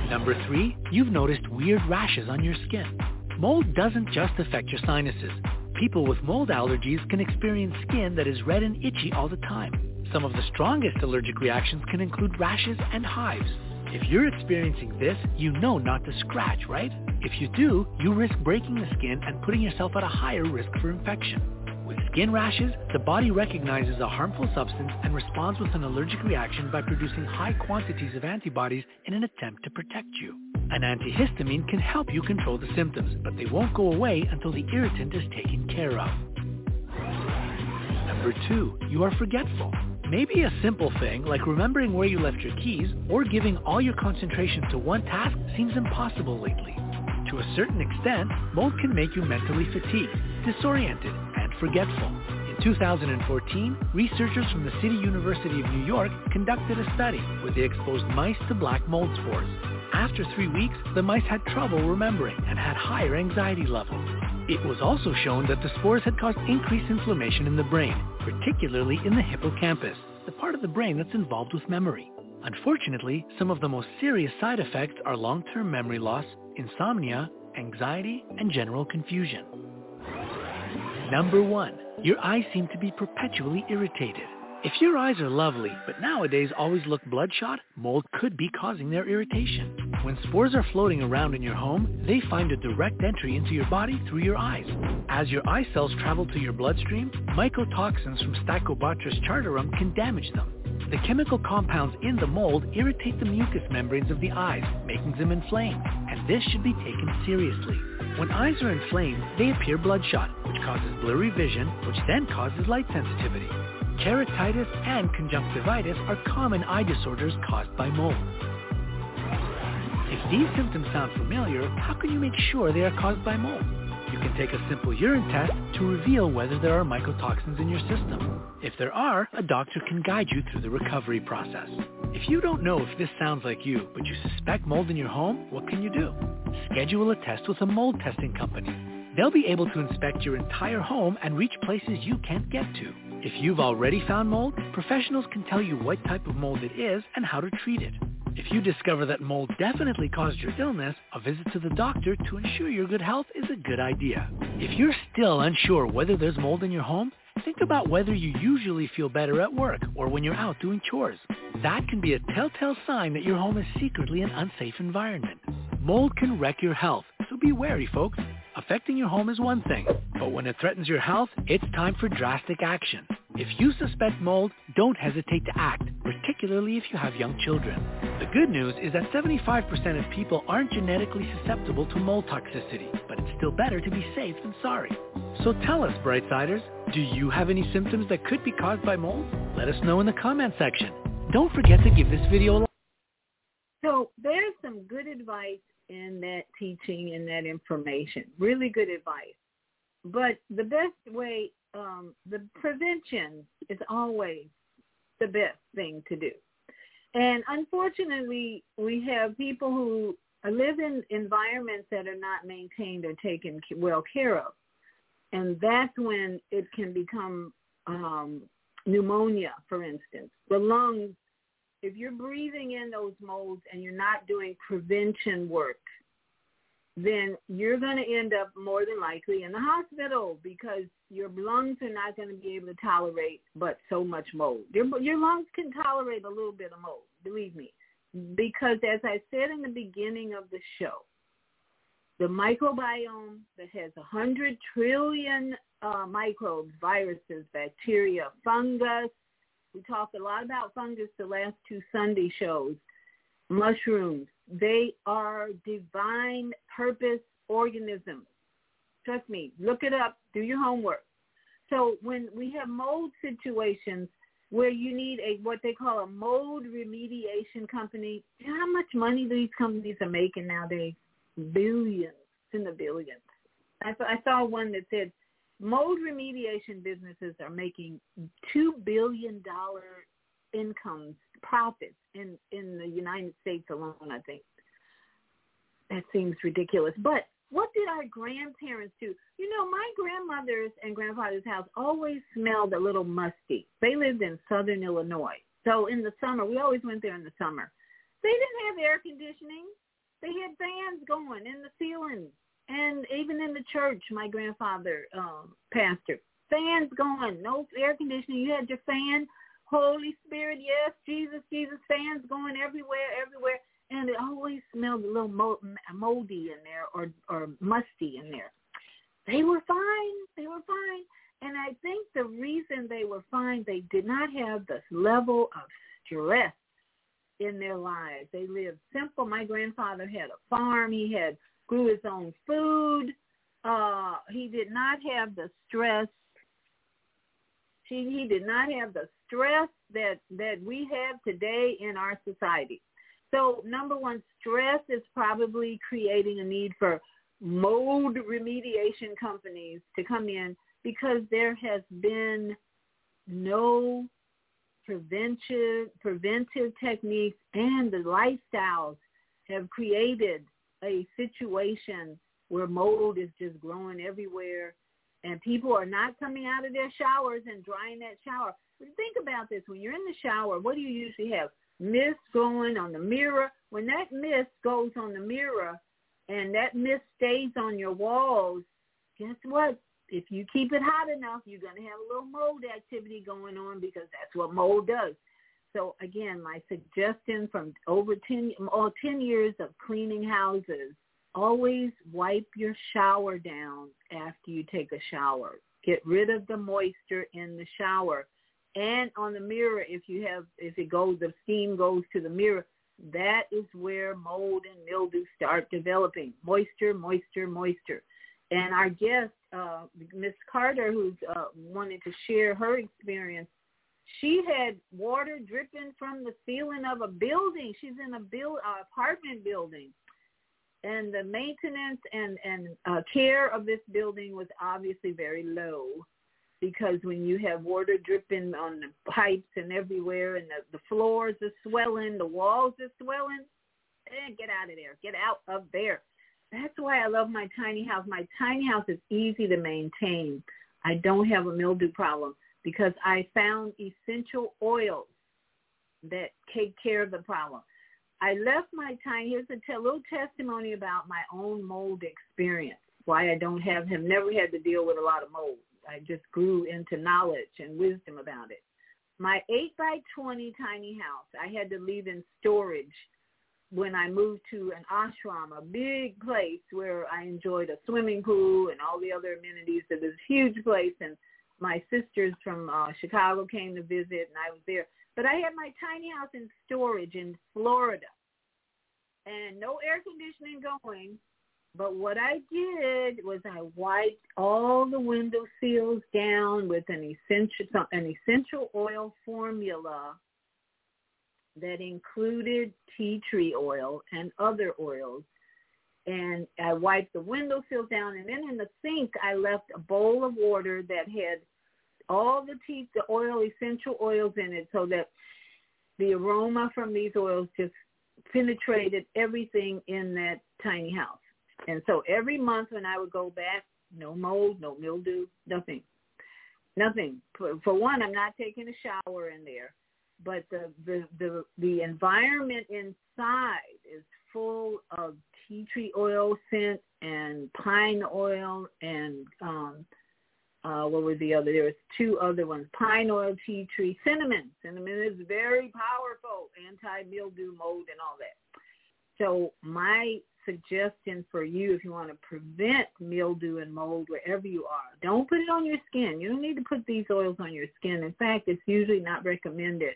Number 3. You've noticed weird rashes on your skin. Mold doesn't just affect your sinuses. People with mold allergies can experience skin that is red and itchy all the time. Some of the strongest allergic reactions can include rashes and hives. If you're experiencing this, you know not to scratch, right? If you do, you risk breaking the skin and putting yourself at a higher risk for infection. With skin rashes, the body recognizes a harmful substance and responds with an allergic reaction by producing high quantities of antibodies in an attempt to protect you. An antihistamine can help you control the symptoms, but they won't go away until the irritant is taken care of. Number 2. You are forgetful. Maybe a simple thing like remembering where you left your keys or giving all your concentration to one task seems impossible lately. To a certain extent, mold can make you mentally fatigued, disoriented, and forgetful. In 2014, researchers from the City University of New York conducted a study where they exposed mice to black mold spores. After three weeks, the mice had trouble remembering and had higher anxiety levels. It was also shown that the spores had caused increased inflammation in the brain, particularly in the hippocampus, the part of the brain that's involved with memory. Unfortunately, some of the most serious side effects are long-term memory loss, insomnia, anxiety, and general confusion. Number one, your eyes seem to be perpetually irritated. If your eyes are lovely, but nowadays always look bloodshot, mold could be causing their irritation. When spores are floating around in your home, they find a direct entry into your body through your eyes. As your eye cells travel to your bloodstream, mycotoxins from Stachybotrys chartarum can damage them. The chemical compounds in the mold irritate the mucous membranes of the eyes, making them inflamed, and this should be taken seriously. When eyes are inflamed, they appear bloodshot, which causes blurry vision, which then causes light sensitivity. Keratitis and conjunctivitis are common eye disorders caused by mold. If these symptoms sound familiar, how can you make sure they are caused by mold? You can take a simple urine test to reveal whether there are mycotoxins in your system. If there are, a doctor can guide you through the recovery process. If you don't know if this sounds like you, but you suspect mold in your home, what can you do? Schedule a test with a mold testing company. They'll be able to inspect your entire home and reach places you can't get to. If you've already found mold, professionals can tell you what type of mold it is and how to treat it. If you discover that mold definitely caused your illness, a visit to the doctor to ensure your good health is a good idea. If you're still unsure whether there's mold in your home, think about whether you usually feel better at work or when you're out doing chores. That can be a telltale sign that your home is secretly an unsafe environment. Mold can wreck your health, so be wary, folks. Affecting your home is one thing, but when it threatens your health, it's time for drastic action. If you suspect mold, don't hesitate to act, particularly if you have young children. The good news is that 75% of people aren't genetically susceptible to mold toxicity, but it's still better to be safe than sorry. So tell us, Brightsiders, do you have any symptoms that could be caused by mold? Let us know in the comment section. Don't forget to give this video a like. So there's some good advice in that teaching and that information. Really good advice. But the best way, um, the prevention is always the best thing to do. And unfortunately, we have people who live in environments that are not maintained or taken well care of. And that's when it can become um, pneumonia, for instance. The lungs if you're breathing in those molds and you're not doing prevention work, then you're going to end up more than likely in the hospital because your lungs are not going to be able to tolerate but so much mold. Your, your lungs can tolerate a little bit of mold, believe me, because as I said in the beginning of the show, the microbiome that has 100 trillion uh, microbes, viruses, bacteria, fungus, we talked a lot about fungus the last two Sunday shows. Mushrooms. They are divine purpose organisms. Trust me. Look it up. Do your homework. So when we have mold situations where you need a what they call a mold remediation company, how much money these companies are making nowadays? Billions. In the billions. I, I saw one that said mold remediation businesses are making two billion dollar incomes profits in in the United States alone. I think that seems ridiculous, but what did our grandparents do? You know, my grandmother's and grandfather's house always smelled a little musty. They lived in southern Illinois. So in the summer, we always went there in the summer. They didn't have air conditioning. They had fans going in the ceiling and even in the church, my grandfather um, pastor, fans going, no air conditioning. You had your fan, Holy Spirit, yes, Jesus, Jesus, fans going everywhere, everywhere, and it always smelled a little moldy in there or or musty in there. They were fine. They were fine. And I think the reason they were fine, they did not have this level of stress in their lives. They lived simple. My grandfather had a farm. He had grew his own food. Uh, he did not have the stress She, he did not have the stress that, that we have today in our society. So number one, stress is probably creating a need for mold remediation companies to come in because there has been no preventive preventive techniques and the lifestyles have created a situation where mold is just growing everywhere and people are not coming out of their showers and drying that shower. Think about this. When you're in the shower, what do you usually have? Mist going on the mirror. When that mist goes on the mirror and that mist stays on your walls, guess what? If you keep it hot enough, you're going to have a little mold activity going on because that's what mold does. So again, my suggestion from over 10, or 10 years of cleaning houses, always wipe your shower down after you take a shower. Get rid of the moisture in the shower. And on the mirror, if you have, if it goes, the steam goes to the mirror, that is where mold and mildew start developing. Moisture, moisture, moisture. And our guest, uh, Miss Carter, who's uh, wanted to share her experience, she had water dripping from the ceiling of a building. She's in a build, uh, apartment building. And the maintenance and, and uh, care of this building was obviously very low because when you have water dripping on the pipes and everywhere and the, the floors are swelling, the walls are swelling, eh, get out of there. Get out of there. That's why I love my tiny house. My tiny house is easy to maintain. I don't have a mildew problem because I found essential oils that take care of the problem. I left my tiny, here's a t- little testimony about my own mold experience, why I don't have him, never had to deal with a lot of mold. I just grew into knowledge and wisdom about it. My 8 by 20 tiny house, I had to leave in storage when I moved to an ashram, a big place where I enjoyed a swimming pool and all the other amenities of this huge place. And my sisters from uh, Chicago came to visit, and I was there. But I had my tiny house in storage in Florida, and no air conditioning going. But what I did was I wiped all the window seals down with an essential an essential oil formula that included tea tree oil and other oils. And I wiped the window sills down, and then in the sink I left a bowl of water that had all the tea, the oil, essential oils in it, so that the aroma from these oils just penetrated everything in that tiny house. And so every month when I would go back, no mold, no mildew, nothing. Nothing. For, for one, I'm not taking a shower in there but the, the the the environment inside is full of tea tree oil scent and pine oil and um uh what was the other there was two other ones pine oil tea tree cinnamon. Cinnamon is very powerful anti mildew mold and all that. So my suggestion for you if you want to prevent mildew and mold wherever you are don't put it on your skin. You don't need to put these oils on your skin. In fact it's usually not recommended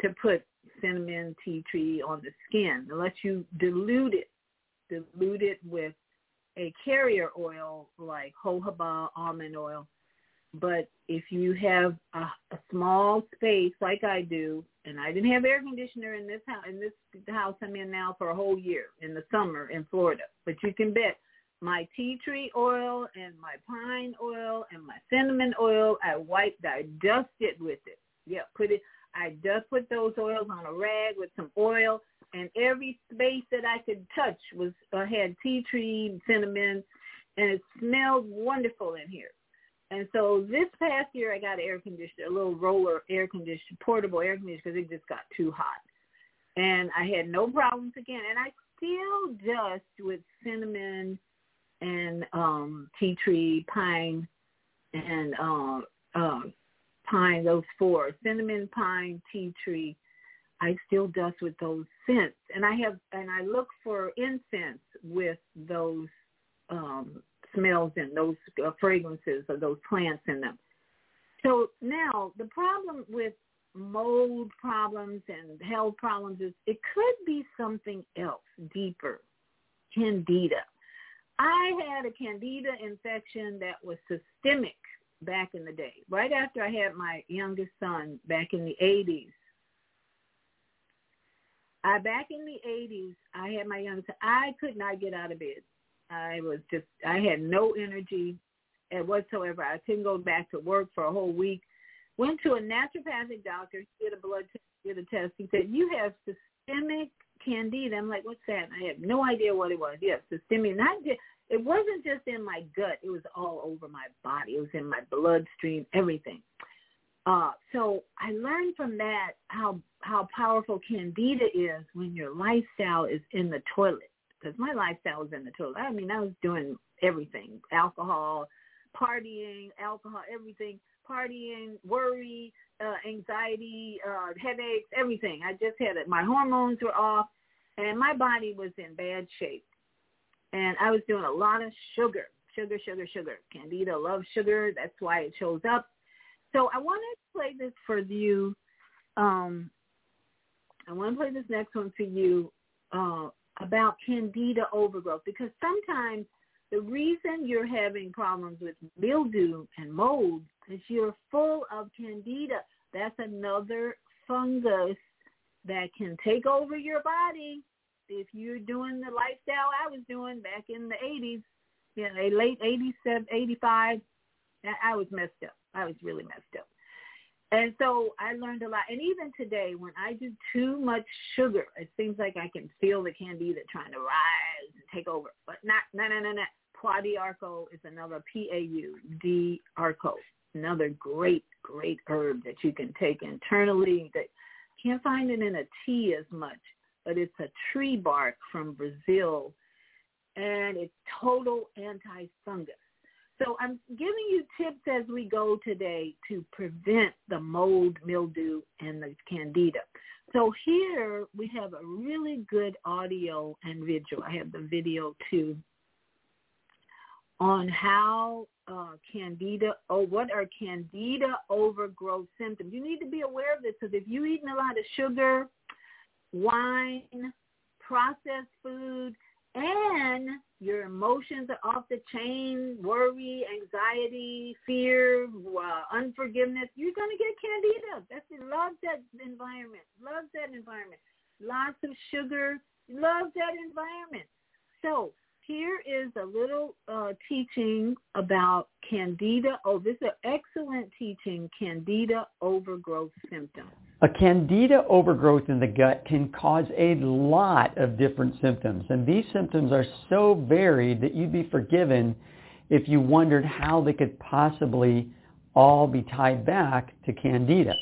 to put cinnamon tea tree on the skin unless you dilute it. Dilute it with a carrier oil like jojoba almond oil. But if you have a, a small space like I do, and I didn't have air conditioner in this house in this house I'm in now for a whole year in the summer in Florida, but you can bet my tea tree oil and my pine oil and my cinnamon oil, I wiped, I dusted with it. Yeah, put it. I just put those oils on a rag with some oil, and every space that I could touch was uh, had tea tree, cinnamon, and it smelled wonderful in here. And so this past year, I got an air conditioner, a little roller air conditioner, portable air conditioner, because it just got too hot. And I had no problems again. And I still dust with cinnamon and um tea tree, pine, and um, um pine, those four, cinnamon, pine, tea tree, I still dust with those scents. And I have, and I look for incense with those um, smells and those uh, fragrances of those plants in them. So now the problem with mold problems and health problems is it could be something else deeper, candida. I had a candida infection that was systemic back in the day. Right after I had my youngest son back in the 80s, I back in the 80s, I had my son. I could not get out of bed. I was just, I had no energy whatsoever. I couldn't go back to work for a whole week. Went to a naturopathic doctor, he did a blood test, did a test. He said, you have systemic candida. I'm like, what's that? I have no idea what it was. Yes, systemic. Not just, it wasn't just in my gut. It was all over my body. It was in my bloodstream, everything. Uh, so I learned from that how how powerful candida is when your lifestyle is in the toilet. Because my lifestyle was in the toilet. I mean, I was doing everything: alcohol, partying, alcohol, everything, partying, worry, uh, anxiety, uh, headaches, everything. I just had it. My hormones were off, and my body was in bad shape. And I was doing a lot of sugar, sugar, sugar, sugar. Candida loves sugar. That's why it shows up. So I want to play this for you. Um, I want to play this next one for you uh, about candida overgrowth because sometimes the reason you're having problems with mildew and mold is you're full of candida. That's another fungus that can take over your body if you're doing the lifestyle I was doing back in the 80s, you know, late 87, 85, I was messed up. I was really messed up. And so I learned a lot. And even today, when I do too much sugar, it seems like I can feel the candida trying to rise and take over. But not, no, no, no, no. Pau d'Arco is another P-A-U-D-Arco, another great, great herb that you can take internally that can't find it in a tea as much, but it's a tree bark from Brazil, and it's total anti-fungus. So I'm giving you tips as we go today to prevent the mold, mildew, and the candida. So here we have a really good audio and video. I have the video too on how uh, candida or what are candida overgrowth symptoms. You need to be aware of this because if you're eating a lot of sugar, wine, processed food, and your emotions are off the chain, worry, anxiety, fear, uh, unforgiveness, you're going to get candida. That's. Love that environment. Love that environment. Lots of sugar. Love that environment. So here is a little uh, teaching about candida. Oh, this is an excellent teaching, candida overgrowth symptoms. A candida overgrowth in the gut can cause a lot of different symptoms. And these symptoms are so varied that you'd be forgiven if you wondered how they could possibly all be tied back to candida.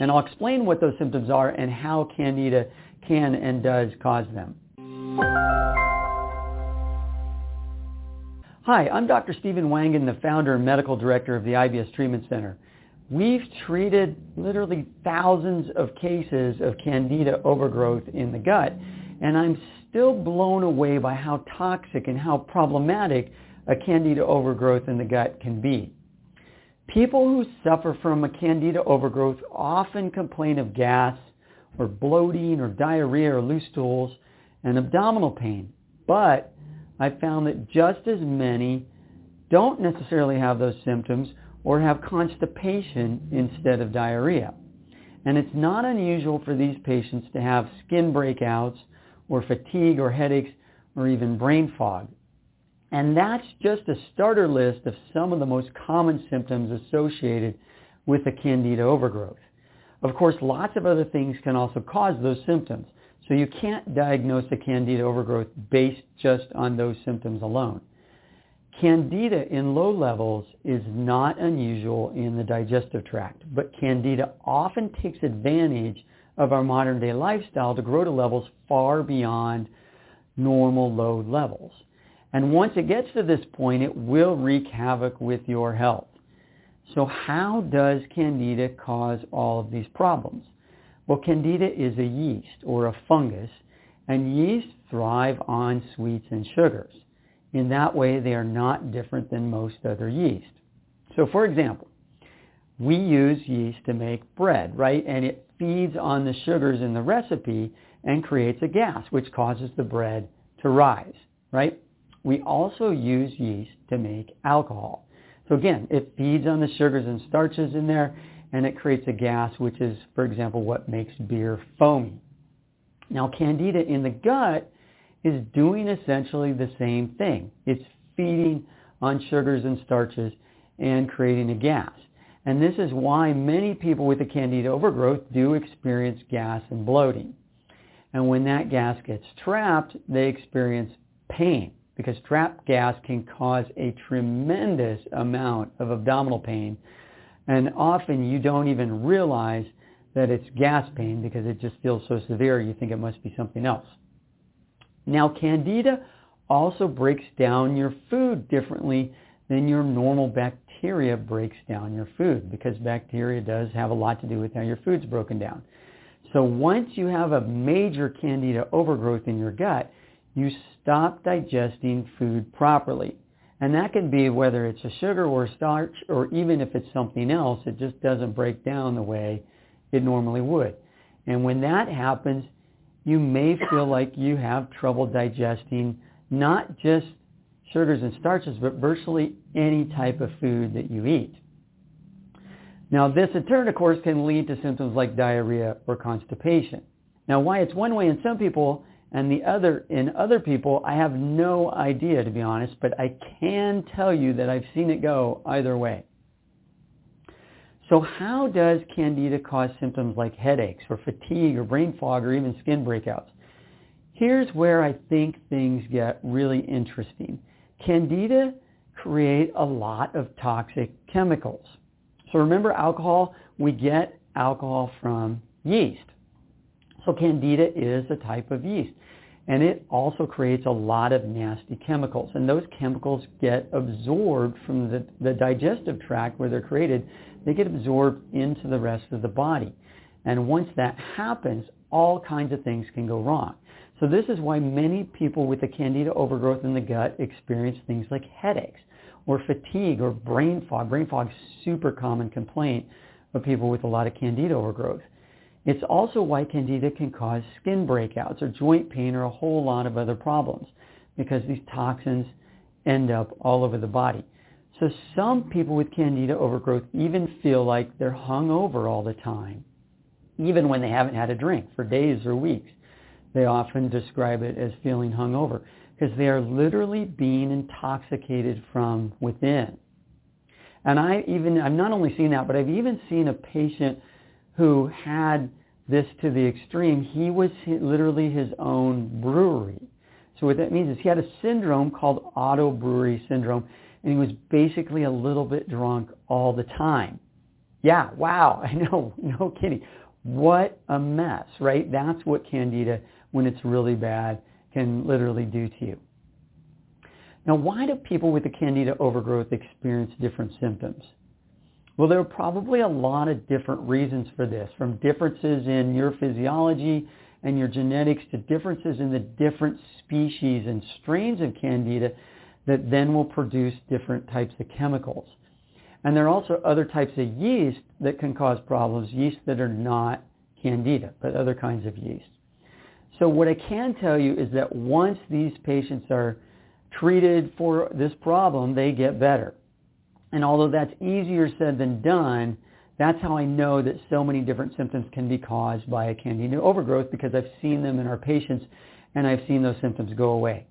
And I'll explain what those symptoms are and how candida can and does cause them. Hi, I'm Dr. Stephen Wangen, the founder and medical director of the IBS Treatment Center. We've treated literally thousands of cases of candida overgrowth in the gut, and I'm still blown away by how toxic and how problematic a candida overgrowth in the gut can be. People who suffer from a candida overgrowth often complain of gas or bloating or diarrhea or loose stools and abdominal pain, but I found that just as many don't necessarily have those symptoms or have constipation instead of diarrhea. And it's not unusual for these patients to have skin breakouts or fatigue or headaches or even brain fog. And that's just a starter list of some of the most common symptoms associated with a candida overgrowth. Of course, lots of other things can also cause those symptoms. So you can't diagnose a candida overgrowth based just on those symptoms alone. Candida in low levels is not unusual in the digestive tract, but candida often takes advantage of our modern day lifestyle to grow to levels far beyond normal low levels. And once it gets to this point, it will wreak havoc with your health. So how does candida cause all of these problems? Well, candida is a yeast or a fungus, and yeast thrive on sweets and sugars. In that way, they are not different than most other yeast. So for example, we use yeast to make bread, right? And it feeds on the sugars in the recipe and creates a gas, which causes the bread to rise, right? We also use yeast to make alcohol. So So again, it feeds on the sugars and starches in there and it creates a gas, which is, for example, what makes beer foamy. Now, candida in the gut is doing essentially the same thing. It's feeding on sugars and starches and creating a gas. And this is why many people with a candida overgrowth do experience gas and bloating. And when that gas gets trapped, they experience pain because trapped gas can cause a tremendous amount of abdominal pain. And often you don't even realize that it's gas pain because it just feels so severe you think it must be something else. Now candida also breaks down your food differently than your normal bacteria breaks down your food because bacteria does have a lot to do with how your food's broken down. So once you have a major candida overgrowth in your gut, you stop digesting food properly. And that can be whether it's a sugar or starch or even if it's something else, it just doesn't break down the way it normally would. And when that happens, you may feel like you have trouble digesting not just sugars and starches, but virtually any type of food that you eat. Now this in turn, of course, can lead to symptoms like diarrhea or constipation. Now why it's one way in some people and the other in other people, I have no idea to be honest, but I can tell you that I've seen it go either way. So how does candida cause symptoms like headaches or fatigue or brain fog or even skin breakouts? Here's where I think things get really interesting. Candida create a lot of toxic chemicals. So remember alcohol? We get alcohol from yeast. So candida is a type of yeast. And it also creates a lot of nasty chemicals. And those chemicals get absorbed from the, the digestive tract where they're created. They get absorbed into the rest of the body. And once that happens, all kinds of things can go wrong. So this is why many people with the candida overgrowth in the gut experience things like headaches or fatigue or brain fog. Brain fog is super common complaint of people with a lot of candida overgrowth. It's also why candida can cause skin breakouts or joint pain or a whole lot of other problems because these toxins end up all over the body. So some people with candida overgrowth even feel like they're hung over all the time, even when they haven't had a drink for days or weeks. They often describe it as feeling hung over because they are literally being intoxicated from within. And I even, I've not only seen that, but I've even seen a patient who had this to the extreme. He was literally his own brewery. So what that means is he had a syndrome called auto brewery syndrome, and he was basically a little bit drunk all the time. Yeah, wow, [LAUGHS] I know, no kidding. What a mess, right? That's what candida, when it's really bad, can literally do to you. Now, why do people with the candida overgrowth experience different symptoms? Well, there are probably a lot of different reasons for this, from differences in your physiology and your genetics to differences in the different species and strains of candida that then will produce different types of chemicals. And there are also other types of yeast that can cause problems, yeast that are not candida, but other kinds of yeast. So what I can tell you is that once these patients are treated for this problem, they get better. And although that's easier said than done, that's how I know that so many different symptoms can be caused by a candida overgrowth because I've seen them in our patients and I've seen those symptoms go away.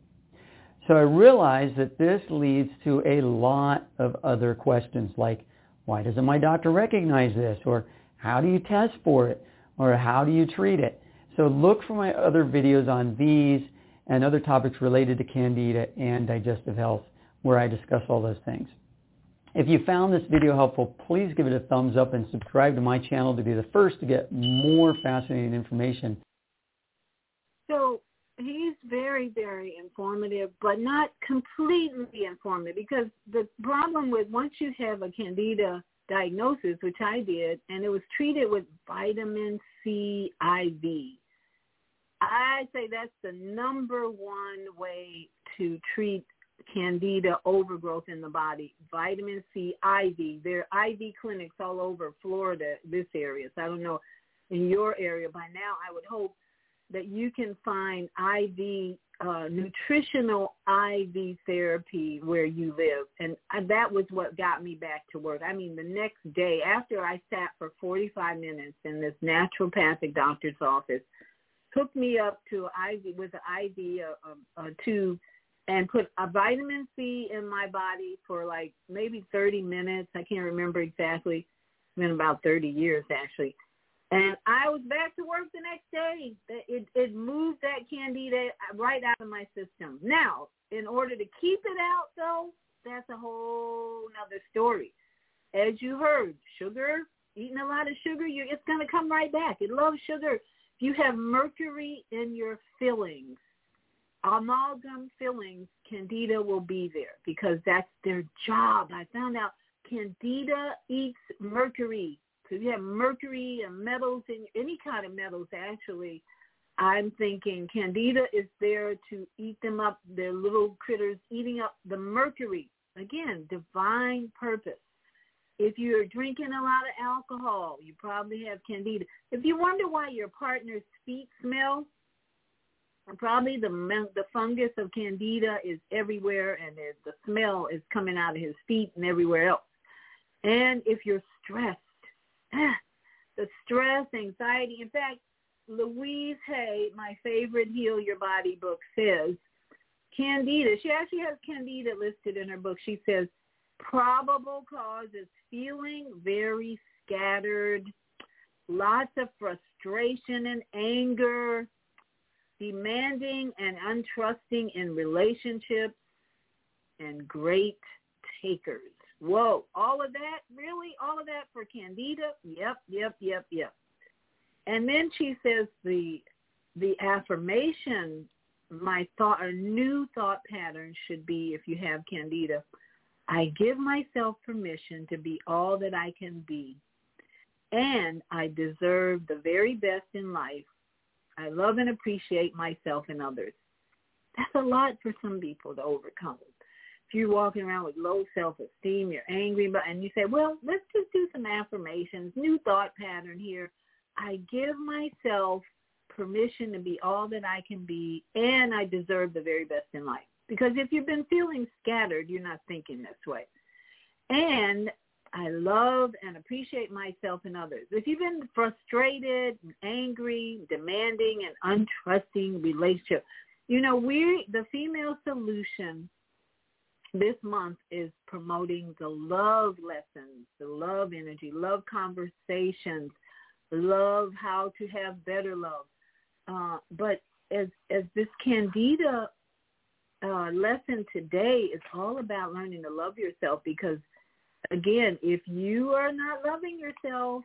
So I realize that this leads to a lot of other questions like, why doesn't my doctor recognize this? Or how do you test for it? Or how do you treat it? So look for my other videos on these and other topics related to candida and digestive health where I discuss all those things. If you found this video helpful, please give it a thumbs up and subscribe to my channel to be the first to get more fascinating information. So he's very, very informative, but not completely informative because the problem with once you have a candida diagnosis, which I did, and it was treated with vitamin C IV. I say that's the number one way to treat candida overgrowth in the body, vitamin C IV. There are IV clinics all over Florida, this area. So I don't know in your area by now. I would hope that you can find IV uh, nutritional IV therapy where you live. And that was what got me back to work. I mean, the next day after I sat for 45 minutes in this naturopathic doctor's office, hooked me up to IV with an IV a, a, a tube and put a vitamin C in my body for like maybe 30 minutes. I can't remember exactly. It's been about 30 years actually. And I was back to work the next day. It it moved that candida right out of my system. Now, in order to keep it out, though, that's a whole other story. As you heard, sugar, eating a lot of sugar, you it's going to come right back. It loves sugar. If you have mercury in your fillings, amalgam fillings, candida will be there because that's their job. I found out candida eats mercury so you have mercury and metals in any kind of metals actually. I'm thinking candida is there to eat them up. They're little critters eating up the mercury. Again, divine purpose. If you're drinking a lot of alcohol, you probably have candida. If you wonder why your partner's feet smell, probably the the fungus of candida is everywhere, and the smell is coming out of his feet and everywhere else. And if you're stressed, [GASPS] the stress, anxiety. In fact, Louise Hay, my favorite Heal Your Body book, says candida. She actually has candida listed in her book. She says probable cause is feeling very scattered, lots of frustration and anger, demanding and untrusting in relationships, and great takers. Whoa, all of that? Really? All of that for Candida? Yep, yep, yep, yep. And then she says the the affirmation, my thought, a new thought pattern should be if you have Candida, I give myself permission to be all that I can be. And I deserve the very best in life. I love and appreciate myself and others. That's a lot for some people to overcome if you're walking around with low self-esteem, you're angry, but and you say, well, let's just do some affirmations, new thought pattern here. I give myself permission to be all that I can be, and I deserve the very best in life. Because if you've been feeling scattered, you're not thinking this way. And I love and appreciate myself and others. If you've been frustrated, angry, demanding, and untrusting relationship, you know, we the female solution this month is promoting the love lessons, the love energy, love conversations, love how to have better love. Uh, but as as this Candida uh, lesson today is all about learning to love yourself because again, if you are not loving yourself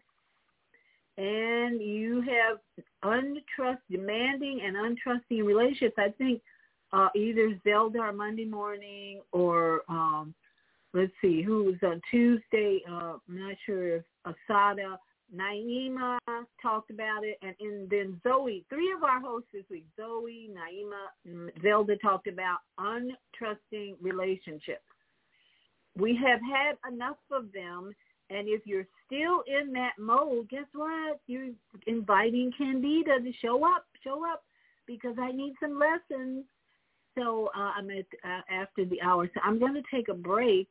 and you have untrust demanding and untrusting relationships, I think uh, either Zelda or Monday morning or um, let's see, who was on Tuesday, uh, I'm not sure if Asada, Naima talked about it, and, and then Zoe, three of our hosts this week, Zoe, Naima, Zelda talked about untrusting relationships. We have had enough of them, and if you're still in that mode, guess what? You're inviting Candida to show up, show up, because I need some lessons so uh, I'm at uh, after the hour. So I'm going to take a break.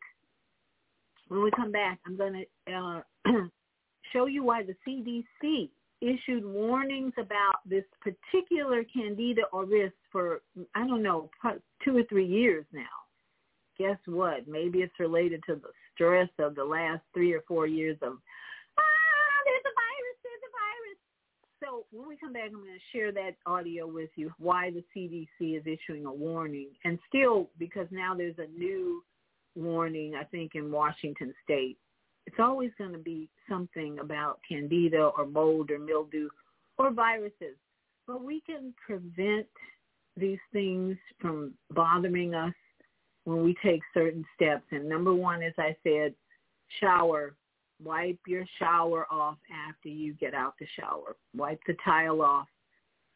When we come back, I'm going to uh, [CLEARS THROAT] show you why the CDC issued warnings about this particular candida auris for I don't know two or three years now. Guess what? Maybe it's related to the stress of the last three or four years of ah, there's a virus, there's a virus. So when we come back, I'm going to share that audio with you, why the CDC is issuing a warning. And still, because now there's a new warning, I think, in Washington state, it's always going to be something about candida or mold or mildew or viruses. But we can prevent these things from bothering us when we take certain steps. And number one, as I said, shower Wipe your shower off after you get out the shower. Wipe the tile off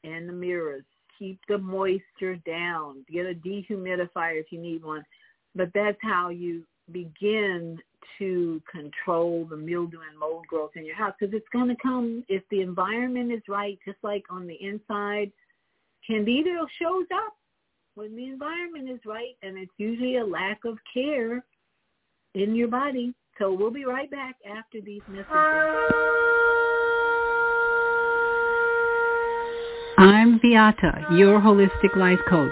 and the mirrors. Keep the moisture down. Get a dehumidifier if you need one. But that's how you begin to control the mildew and mold growth in your house because it's going to come if the environment is right, just like on the inside, candida shows up when the environment is right, and it's usually a lack of care in your body. So we'll be right back after these messages. I'm Viyahta, your holistic life coach.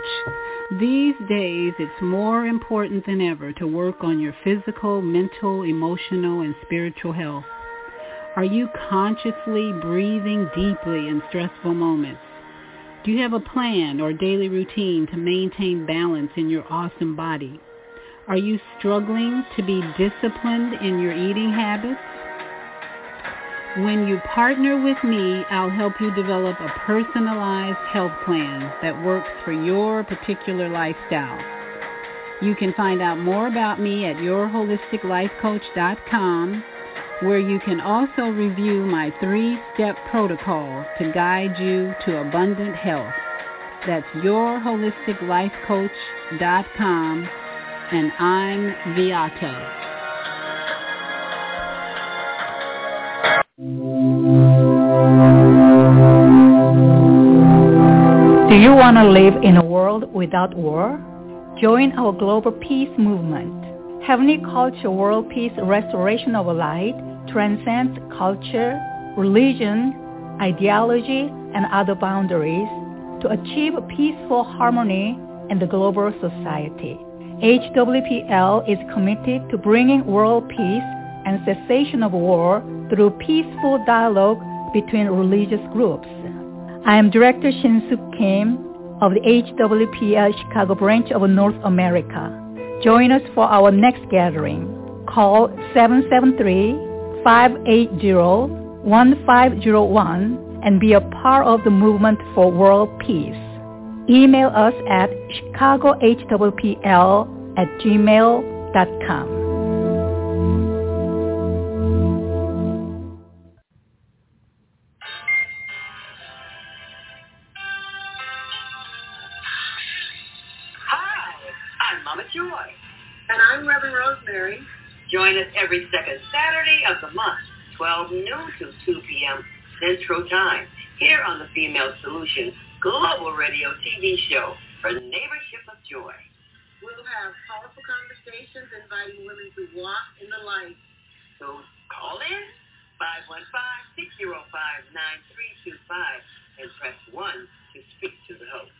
These days, it's more important than ever to work on your physical, mental, emotional, and spiritual health. Are you consciously breathing deeply in stressful moments? Do you have a plan or daily routine to maintain balance in your awesome body? Are you struggling to be disciplined in your eating habits? When you partner with me, I'll help you develop a personalized health plan that works for your particular lifestyle. You can find out more about me at yourholisticlifecoach.com where you can also review my three-step protocol to guide you to abundant health. That's yourholisticlifecoach.com and I'm Viyahta. Do you want to live in a world without war? Join our global peace movement. Heavenly Culture World Peace Restoration of Light transcends culture, religion, ideology, and other boundaries to achieve peaceful harmony in the global society. HWPL is committed to bringing world peace and cessation of war through peaceful dialogue between religious groups. I am Director Shin-Suk Kim of the HWPL Chicago branch of North America. Join us for our next gathering. Call 773-580-1501 and be a part of the movement for world peace. Email us at chicagohwpl at gmail.com. Join us every second Saturday of the month, 12 noon to 2 p.m. Central Time, here on the Female Solution Global Radio TV show for Neighborship of Joy. We'll have powerful conversations inviting women to walk in the light. So call in 515-605-9325 and press 1 to speak to the host.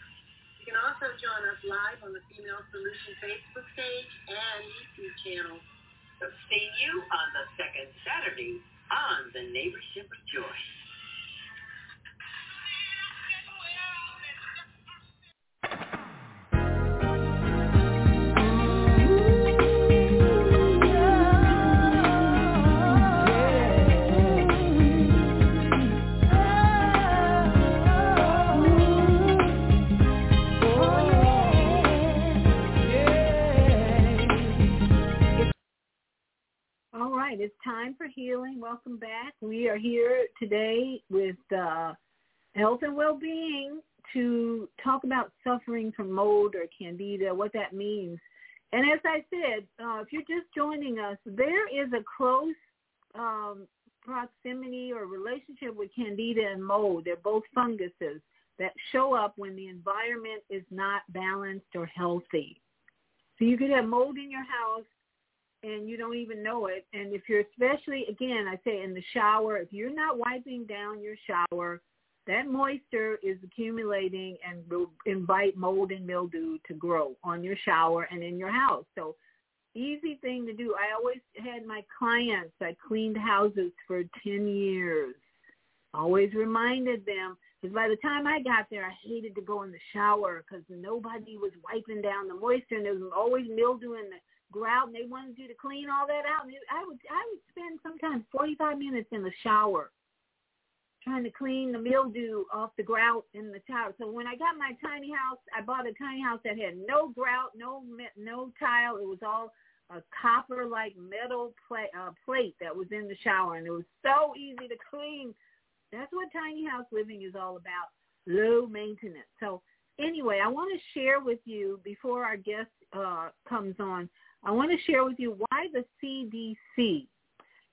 You can also join us live on the Female Solution Facebook page and YouTube channel. See you on the second Saturday on the Neighborship of Joy. It's time for healing. Welcome back. We are here today with uh, health and well-being to talk about suffering from mold or candida, what that means. And as I said, uh, if you're just joining us, there is a close um, proximity or relationship with candida and mold. They're both funguses that show up when the environment is not balanced or healthy. So you could have mold in your house and you don't even know it. And if you're especially, again, I say in the shower, if you're not wiping down your shower, that moisture is accumulating and will invite mold and mildew to grow on your shower and in your house. So easy thing to do. I always had my clients, I cleaned houses for 10 years. Always reminded them, because by the time I got there, I hated to go in the shower because nobody was wiping down the moisture and there was always mildew in the grout and they wanted you to clean all that out. And I would I would spend sometimes 45 minutes in the shower trying to clean the mildew off the grout in the tile. So when I got my tiny house, I bought a tiny house that had no grout, no no tile. It was all a copper-like metal plate, uh, plate that was in the shower, and it was so easy to clean. That's what tiny house living is all about, low maintenance. So anyway, I want to share with you before our guest uh, comes on. I want to share with you why the CDC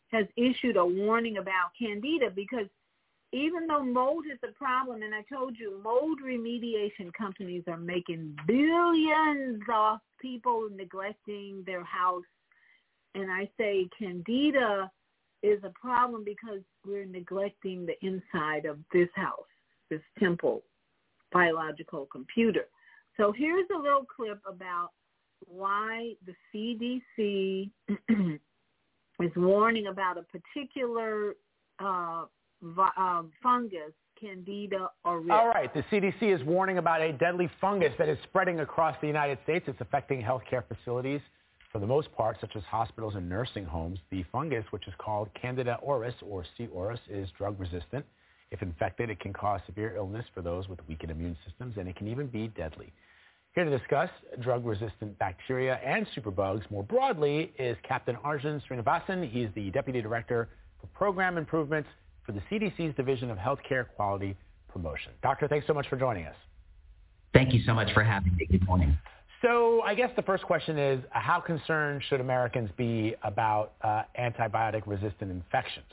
has issued a warning about candida because even though mold is a problem, and I told you mold remediation companies are making billions off people neglecting their house. And I say candida is a problem because we're neglecting the inside of this house, this temple biological computer. So here's a little clip about why the CDC is warning about a particular uh, uh, fungus, Candida auris. All right. The CDC is warning about a deadly fungus that is spreading across the United States. It's affecting healthcare facilities for the most part, such as hospitals and nursing homes. The fungus, which is called Candida auris or C. auris, is drug resistant. If infected, it can cause severe illness for those with weakened immune systems, and it can even be deadly. Here to discuss drug-resistant bacteria and superbugs more broadly is Captain Arjun Srinivasan. He's the Deputy Director for Program Improvements for the CDC's Division of Healthcare Quality Promotion. Doctor, thanks so much for joining us. Thank you so much for having me. Good morning. So I guess the first question is, how concerned should Americans be about uh, antibiotic-resistant infections?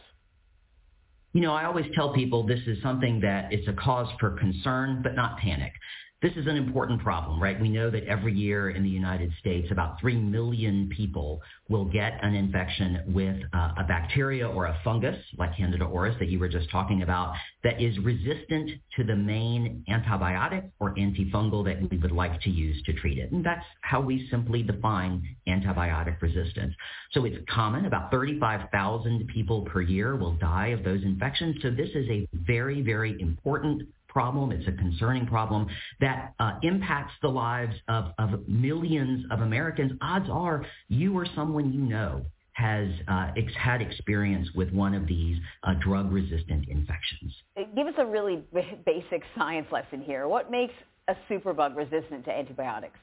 You know, I always tell people this is something that it's a cause for concern, but not panic this is an important problem, right? We know that every year in the United States, about 3 million people will get an infection with uh, a bacteria or a fungus, like Candida auris that you were just talking about, that is resistant to the main antibiotic or antifungal that we would like to use to treat it. And that's how we simply define antibiotic resistance. So it's common. About 35,000 people per year will die of those infections. So this is a very, very important problem. It's a concerning problem that uh, impacts the lives of, of millions of Americans. Odds are you or someone you know has uh, ex- had experience with one of these uh, drug-resistant infections. Give us a really basic science lesson here. What makes a superbug resistant to antibiotics?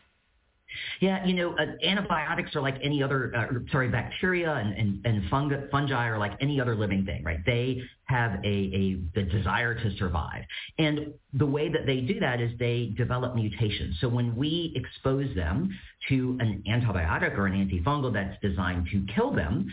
Yeah, you know, uh, antibiotics are like any other, uh, sorry, bacteria and, and, and fungi, fungi are like any other living thing, right? They have a, a the desire to survive. And the way that they do that is they develop mutations. So when we expose them to an antibiotic or an antifungal that's designed to kill them,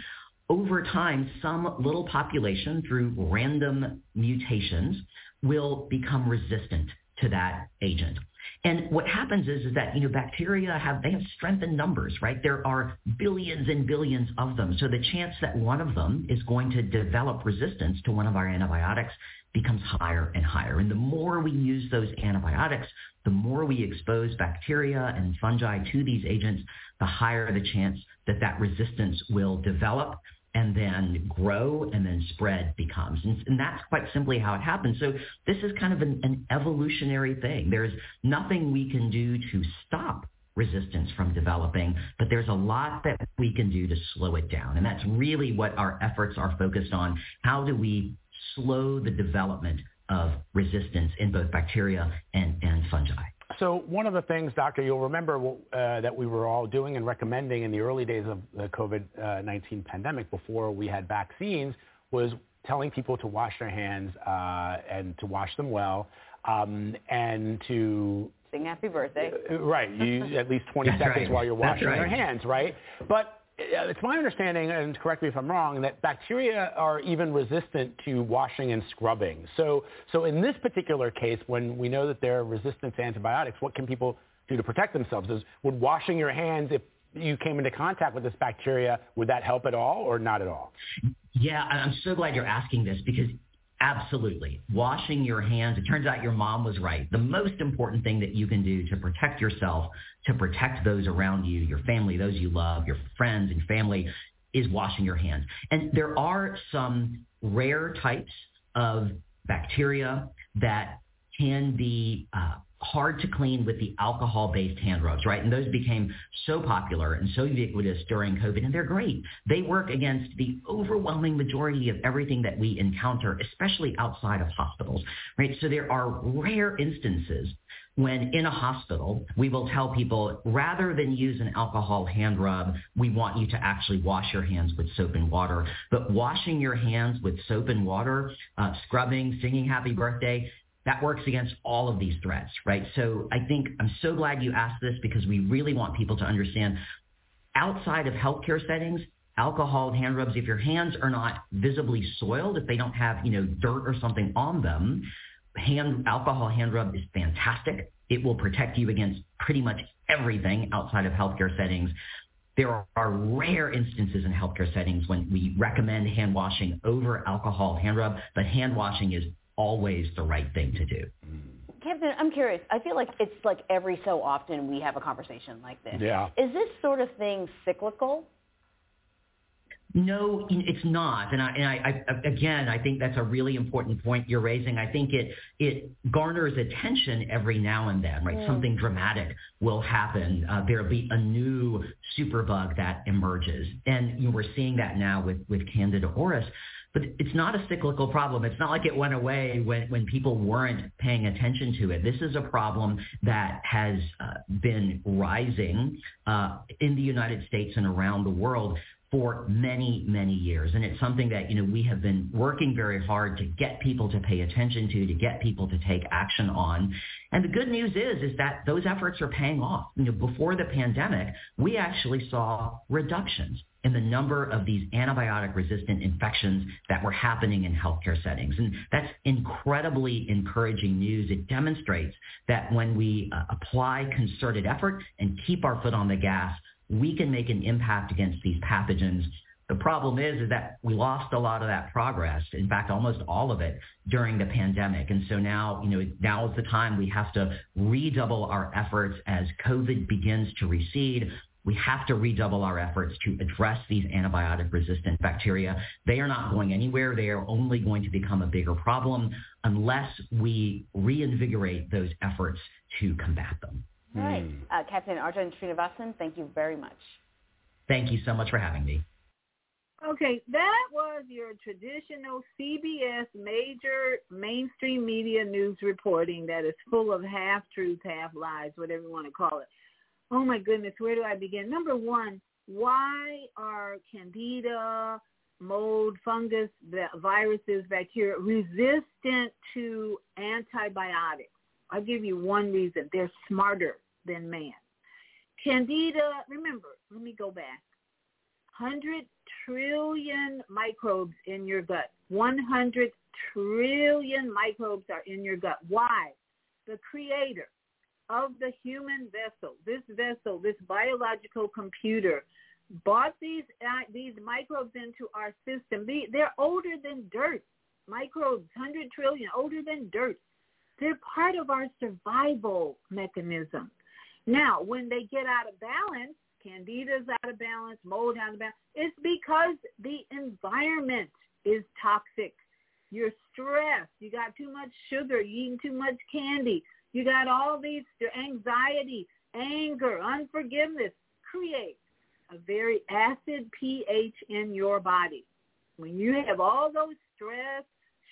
over time, some little population through random mutations will become resistant to that agent. And what happens is, is that, you know, bacteria have, they have strength in numbers, right? There are billions and billions of them. So the chance that one of them is going to develop resistance to one of our antibiotics becomes higher and higher. And the more we use those antibiotics, the more we expose bacteria and fungi to these agents, the higher the chance that that resistance will develop and then grow and then spread becomes. And, and, that's quite simply how it happens. So this is kind of an, an evolutionary thing. There's nothing we can do to stop resistance from developing, but there's a lot that we can do to slow it down. And that's really what our efforts are focused on. How do we slow the development of resistance in both bacteria and, and fungi? So one of the things, Doctor, you'll remember uh, that we were all doing and recommending in the early days of the COVID-19 pandemic before we had vaccines was telling people to wash their hands uh, and to wash them well um, and to sing happy birthday. Uh, right. You at least 20 seconds right. while you're washing right. your hands, right? But it's my understanding, and correct me if I'm wrong, that bacteria are even resistant to washing and scrubbing. So, so in this particular case, when we know that they're resistant to antibiotics, what can people do to protect themselves? Is would washing your hands if you came into contact with this bacteria, would that help at all or not at all? Yeah, I'm so glad you're asking this because Absolutely. Washing your hands. It turns out your mom was right. The most important thing that you can do to protect yourself, to protect those around you, your family, those you love, your friends and family, is washing your hands. And there are some rare types of bacteria that can be uh, hard to clean with the alcohol-based hand rubs, right? And those became so popular and so ubiquitous during COVID, and they're great. They work against the overwhelming majority of everything that we encounter, especially outside of hospitals, right? So there are rare instances when in a hospital, we will tell people rather than use an alcohol hand rub, we want you to actually wash your hands with soap and water. But washing your hands with soap and water, uh, scrubbing, singing happy birthday, that works against all of these threats, right? So I think I'm so glad you asked this because we really want people to understand outside of healthcare settings, alcohol hand rubs, if your hands are not visibly soiled, if they don't have, you know, dirt or something on them, hand alcohol hand rub is fantastic. It will protect you against pretty much everything outside of healthcare settings. There are rare instances in healthcare settings when we recommend hand washing over alcohol hand rub, but hand washing is always the right thing to do. Captain, I'm curious. I feel like it's like every so often we have a conversation like this. Yeah. Is this sort of thing cyclical? No, it's not. And I, and I, I, again, I think that's a really important point you're raising. I think it it garners attention every now and then, right? Mm. Something dramatic will happen. Uh, there'll be a new superbug that emerges, and you know, we're seeing that now with with Candida auris. But it's not a cyclical problem. It's not like it went away when, when people weren't paying attention to it. This is a problem that has uh, been rising uh, in the United States and around the world for many, many years. And it's something that, you know, we have been working very hard to get people to pay attention to, to get people to take action on. And the good news is, is that those efforts are paying off. You know, before the pandemic, we actually saw reductions in the number of these antibiotic resistant infections that were happening in healthcare settings. And that's incredibly encouraging news. It demonstrates that when we uh, apply concerted effort and keep our foot on the gas, we can make an impact against these pathogens. The problem is, is that we lost a lot of that progress. In fact, almost all of it during the pandemic. And so now, you know, now is the time we have to redouble our efforts as COVID begins to recede. We have to redouble our efforts to address these antibiotic resistant bacteria. They are not going anywhere. They are only going to become a bigger problem unless we reinvigorate those efforts to combat them. All right. Uh, Captain Arjun Srinivasan, thank you very much. Thank you so much for having me. Okay, that was your traditional CBS major mainstream media news reporting that is full of half-truths, half lies, whatever you want to call it. Oh my goodness, where do I begin? Number one, why are candida, mold, fungus, viruses, bacteria resistant to antibiotics? I'll give you one reason. They're smarter than man. Candida, remember, let me go back. 100 trillion microbes in your gut. 100 trillion microbes are in your gut. Why? The creator of the human vessel, this vessel, this biological computer, brought these uh, these microbes into our system. They, they're older than dirt. Microbes, 100 trillion, older than dirt. They're part of our survival mechanism. Now, when they get out of balance, candida's out of balance, mold out of balance, it's because the environment is toxic. You're stressed. You got too much sugar. You're eating too much candy. You got all these anxiety, anger, unforgiveness. Create a very acid pH in your body. When you have all those stress,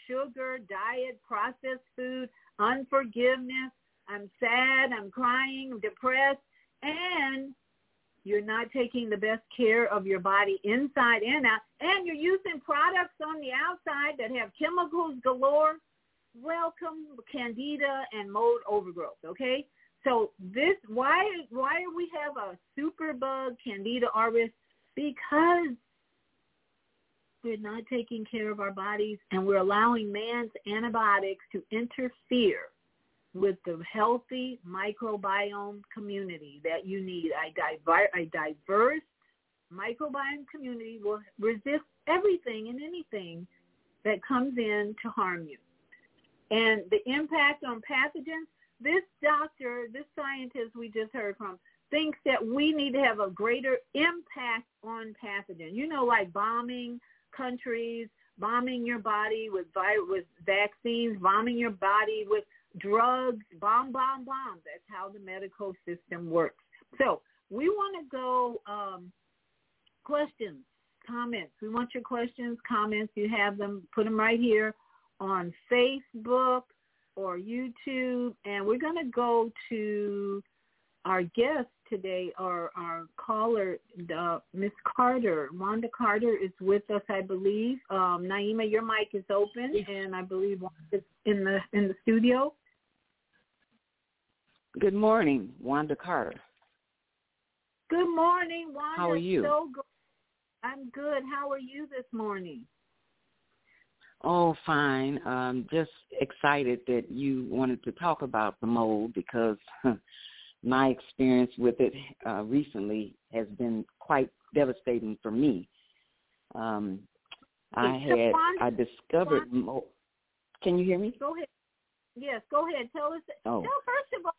sugar, diet, processed food, unforgiveness, I'm sad, I'm crying, I'm depressed, and you're not taking the best care of your body inside and out, and you're using products on the outside that have chemicals galore, welcome candida and mold overgrowth, okay? So this, why, why do we have a superbug candida auris? Because we're not taking care of our bodies and we're allowing man's antibiotics to interfere with the healthy microbiome community that you need. A, diver- a diverse microbiome community will resist everything and anything that comes in to harm you. And the impact on pathogens, this doctor, this scientist we just heard from, thinks that we need to have a greater impact on pathogens. You know, like bombing countries, bombing your body with vi- with vaccines, bombing your body with drugs, bomb, bomb, bomb. That's how the medical system works. So we want to go um, questions, comments. We want your questions, comments. You have them. Put them right here on Facebook or YouTube. And we're going to go to our guest today, our, our caller, uh, Miss Carter. Wanda Carter is with us, I believe. Um, Naima, your mic is open, and I believe Wanda's in the in the studio. Good morning, Wanda Carter. Good morning, Wanda. How are you? So good. I'm good. How are you this morning? Oh, fine. Um, just excited that you wanted to talk about the mold because my experience with it uh, recently has been quite devastating for me. Um, I had I discovered mold. Can you hear me? Go ahead. Yes, go ahead. Tell us. Oh. Tell first of all,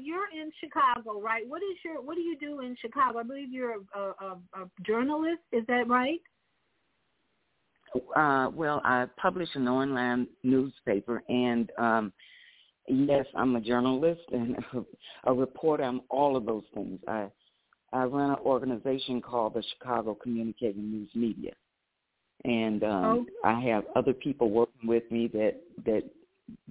you're in Chicago, right? What is your What do you do in Chicago? I believe you're a, a, a journalist. Is that right? Uh, well, I publish an online newspaper, and um, yes, I'm a journalist and [LAUGHS] a reporter. I'm all of those things. I I run an organization called the Chicago Communicating News Media, and um, oh. I have other people working with me that that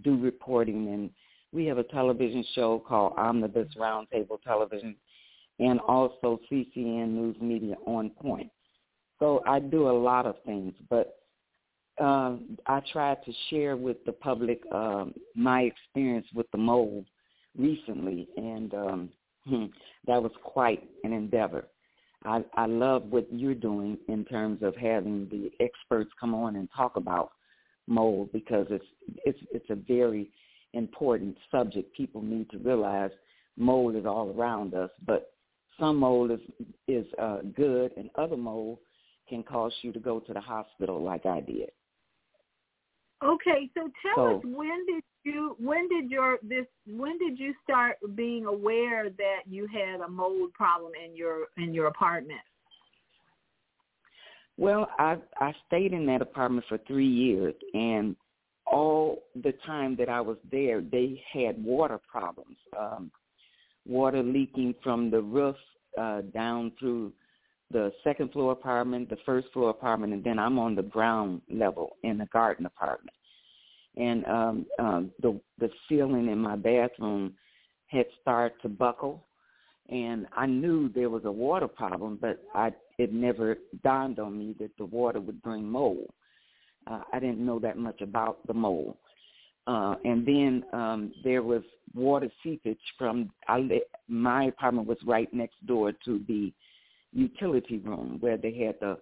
do reporting, and we have a television show called Omnibus Roundtable Television, and also CCN News Media On Point. So I do a lot of things, but uh, I try to share with the public um, my experience with the mold recently, and um, hmm, that was quite an endeavor. I, I love what you're doing in terms of having the experts come on and talk about mold because it's it's it's a very important subject. People need to realize mold is all around us, but some mold is is uh, good, and other mold can cause you to go to the hospital, like I did. Okay, so tell So- us when did you when did your this when did you start being aware that you had a mold problem in your in your apartment? Well, I I stayed in that apartment for three years, and all the time that I was there, they had water problems, um, water leaking from the roof uh, down through the second floor apartment, the first floor apartment, and then I'm on the ground level in the garden apartment. And um, um, the the ceiling in my bathroom had started to buckle, and I knew there was a water problem, but I it never dawned on me that the water would bring mold. Uh, I didn't know that much about the mold. Uh, and then um, there was water seepage from I, my apartment was right next door to the utility room where they had the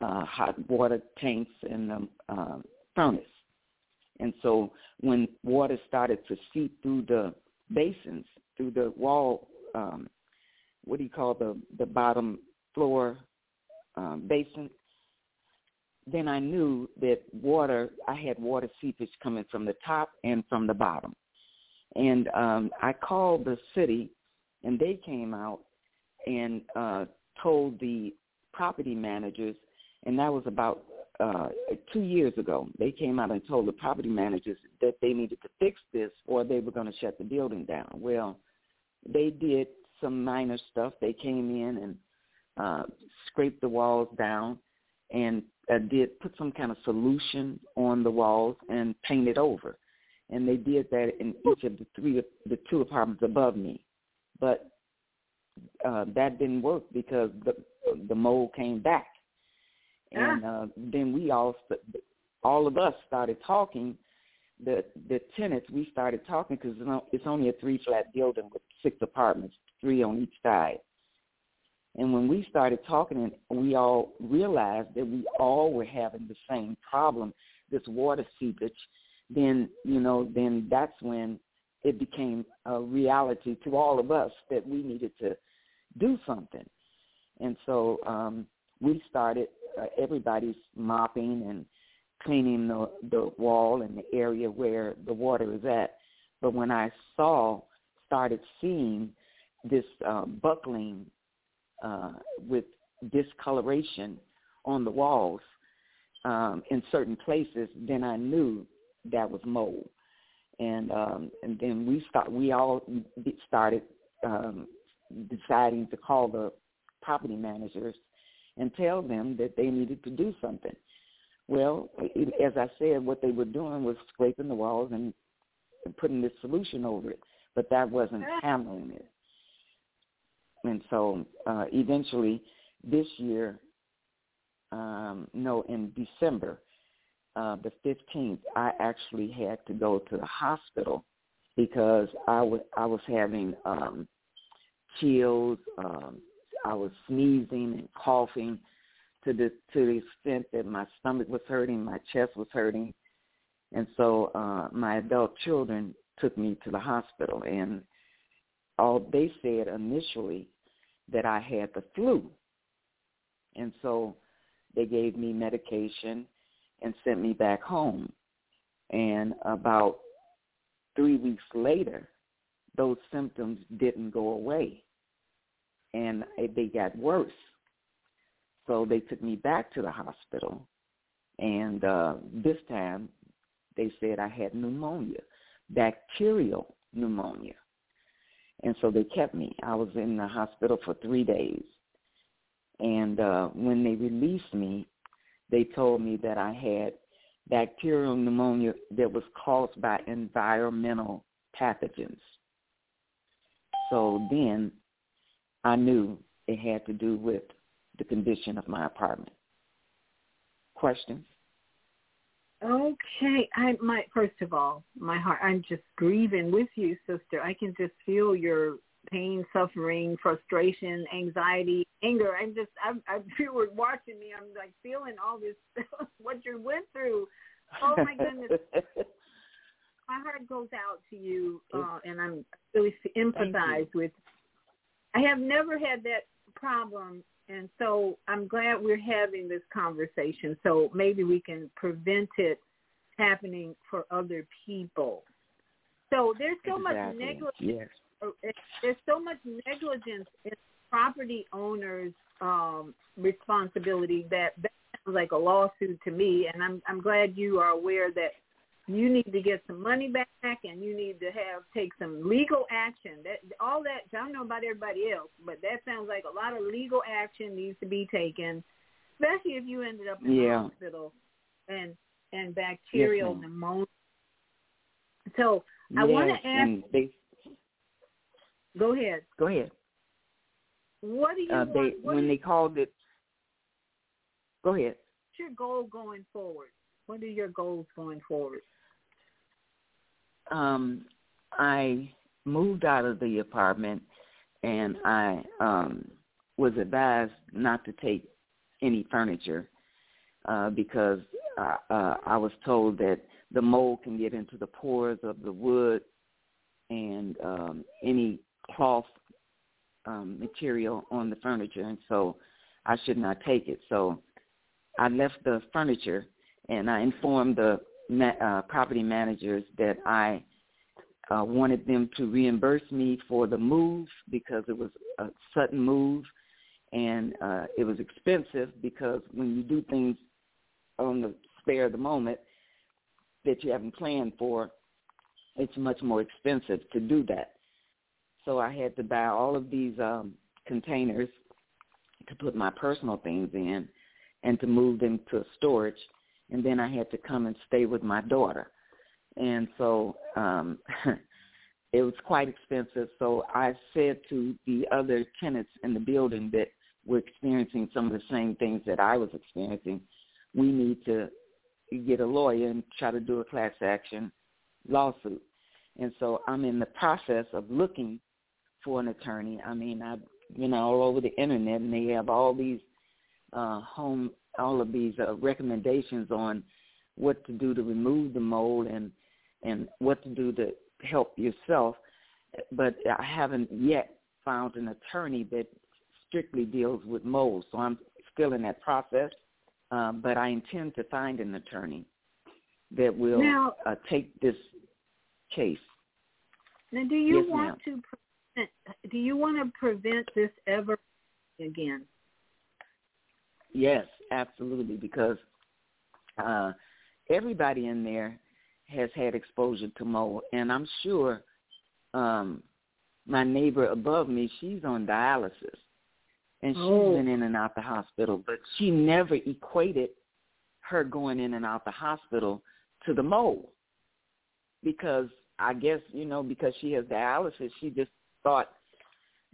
uh, hot water tanks and the uh, furnace. And so when water started to seep through the basins, through the wall, um, what do you call the the bottom floor um, basin? Then I knew that water, I had water seepage coming from the top and from the bottom. And um, I called the city, and they came out and uh, told the property managers, and that was about uh, two years ago. They came out and told the property managers that they needed to fix this or they were going to shut the building down. Well, they did some minor stuff. They came in and uh, scraped the walls down and uh, did put some kind of solution on the walls and painted over. And they did that in each of the three, the two apartments above me. But uh, that didn't work because the the mold came back, and uh, then we all all of us started talking. The the tenants we started talking because it's only a three flat building with six apartments, three on each side. And when we started talking, and we all realized that we all were having the same problem, this water seepage. Then you know, then that's when it became a reality to all of us that we needed to do something. And so um, we started, uh, everybody's mopping and cleaning the, the wall and the area where the water is at. But when I saw, started seeing this uh, buckling uh, with discoloration on the walls um, in certain places, then I knew that was mold. And um, and then we start, we all started um, deciding to call the property managers and tell them that they needed to do something. Well, as I said, what they were doing was scraping the walls and putting this solution over it, but that wasn't [LAUGHS] handling it. And so uh, eventually this year, um, no, in December, uh, the 15th, I actually had to go to the hospital because I was I was having um, chills. Um, I was sneezing and coughing to the to the extent that my stomach was hurting, my chest was hurting, and so uh, my adult children took me to the hospital, and all they said initially that I had the flu, and so they gave me medication and sent me back home, and about three weeks later, those symptoms didn't go away, and they got worse. So they took me back to the hospital, and uh, this time they said I had pneumonia, bacterial pneumonia. And so they kept me. I was in the hospital for three days. And uh, when they released me, they told me that I had bacterial pneumonia that was caused by environmental pathogens. So then I knew it had to do with the condition of my apartment. Questions? Okay, I my first of all, my heart. I'm just grieving with you, sister. I can just feel your pain, suffering, frustration, anxiety, anger. I'm just, I'm, I'm [LAUGHS] you were watching me. I'm like feeling all this, [LAUGHS] what you went through. Oh my goodness. [LAUGHS] my heart goes out to you, uh, and I'm really empathize with. I have never had that problem and so I'm glad we're having this conversation. So maybe we can prevent it happening for other people. So there's so exactly. much negligence. Yes. There's so much negligence in property owners' um, responsibility that that sounds like a lawsuit to me. And I'm I'm glad you are aware that you need to get some money back and you need to have take some legal action. That all that I don't know about everybody else, but that sounds like a lot of legal action needs to be taken, especially if you ended up in yeah. the hospital and and bacterial yes, pneumonia. So I yes, want to ask. They, go ahead. Go ahead. What do you uh, want? They, when they called it. Go ahead. What's your goal going forward? What are your goals going forward? um I moved out of the apartment and I um was advised not to take any furniture uh because uh, uh I was told that the mold can get into the pores of the wood and um any cloth um material on the furniture and so I should not take it. So I left the furniture and I informed the ma- uh, property managers that I uh, wanted them to reimburse me for the move because it was a sudden move and uh, it was expensive because when you do things on the spare of the moment that you haven't planned for, it's much more expensive to do that. So I had to buy all of these um, containers to put my personal things in and to move them to storage and then I had to come and stay with my daughter. And so um [LAUGHS] it was quite expensive. So I said to the other tenants in the building that were experiencing some of the same things that I was experiencing, we need to get a lawyer and try to do a class action lawsuit. And so I'm in the process of looking for an attorney. I mean, I've been all over the internet and they have all these uh home all of these uh, recommendations on what to do to remove the mold and and what to do to help yourself. But I haven't yet found an attorney that strictly deals with mold, so I'm still in that process. Um, but I intend to find an attorney that will now, uh, take this case. Now, do you yes, want ma'am. to prevent, do you want to prevent this ever again? Yes, absolutely, because uh, everybody in there has had exposure to mold, and I'm sure um, my neighbor above me, she's on dialysis, and she's Oh. been in and out the hospital, but she never equated her going in and out the hospital to the mold, because I guess you know because she has dialysis, she just thought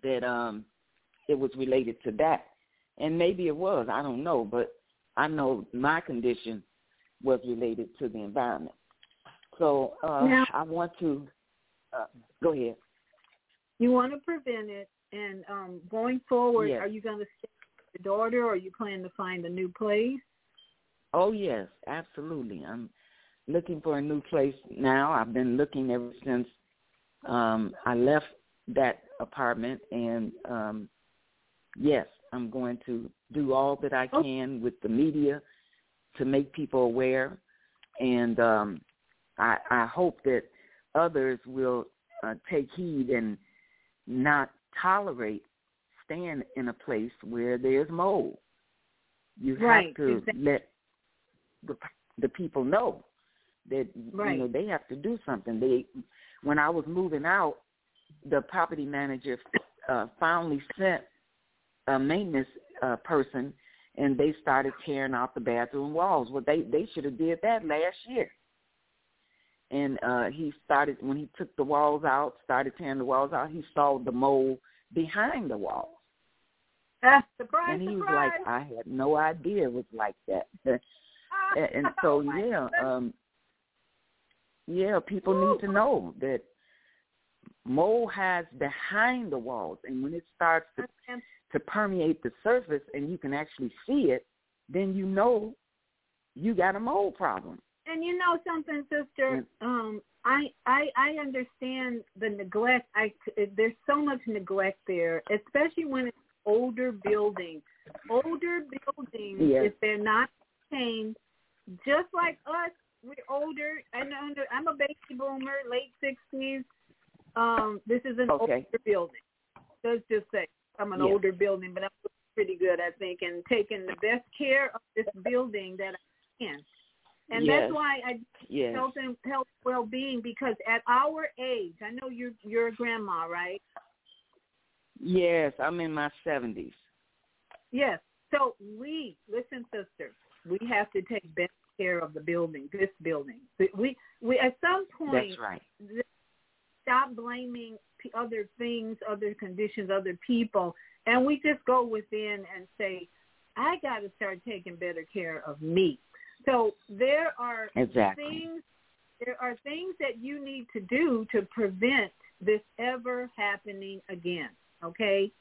that um, it was related to that and maybe it was. I don't know, but I know my condition was related to the environment. So uh, Now- I want to uh, go ahead. You want to prevent it, and um, going forward, Yes. are you going to stay with your daughter, or are you plan to find a new place? Oh yes, absolutely. I'm looking for a new place now. I've been looking ever since um I left that apartment and um yes, I'm going to do all that I can with the media to make people aware and um I I hope that others will uh, take heed and not tolerate staying in a place where there's mold. You Right, have to exactly. let the the people know that Right. you know they have to do something. They when I was moving out, the property manager uh, finally sent a maintenance uh, person, and they started tearing out the bathroom walls. Well, they they should have did that last year. And uh, he started when he took the walls out, started tearing the walls out. He saw the mold behind the walls. Ah, surprise, and he was like, I had no idea it was like that. [LAUGHS] and, and so [LAUGHS] yeah, um yeah, people need to know that mold hides behind the walls and when it starts to to permeate the surface and you can actually see it, then you know you got a mold problem. And you know something, sister. Um, I I I understand the neglect. I there's so much neglect there, especially when it's older buildings. Older buildings, Yes. if they're not maintained, just like us, we're older. I know I'm a baby boomer, late sixties. Um, this is an Okay. older building. Let's just say I'm an Yes. older building, but I'm pretty good, I think, in taking the best care of this building that I can. And Yes. that's why I Yes. health and health well being because at our age, I know you're you're a grandma, right? Yes, I'm in my seventies. Yes. So we listen, sister. We have to take best care of the building, this building. We we at some point That's right. Stop blaming other things, other conditions, other people, and we just go within and say, I got to start taking better care of me. So there are Exactly. things there are things that you need to do to prevent this ever happening again. Okay,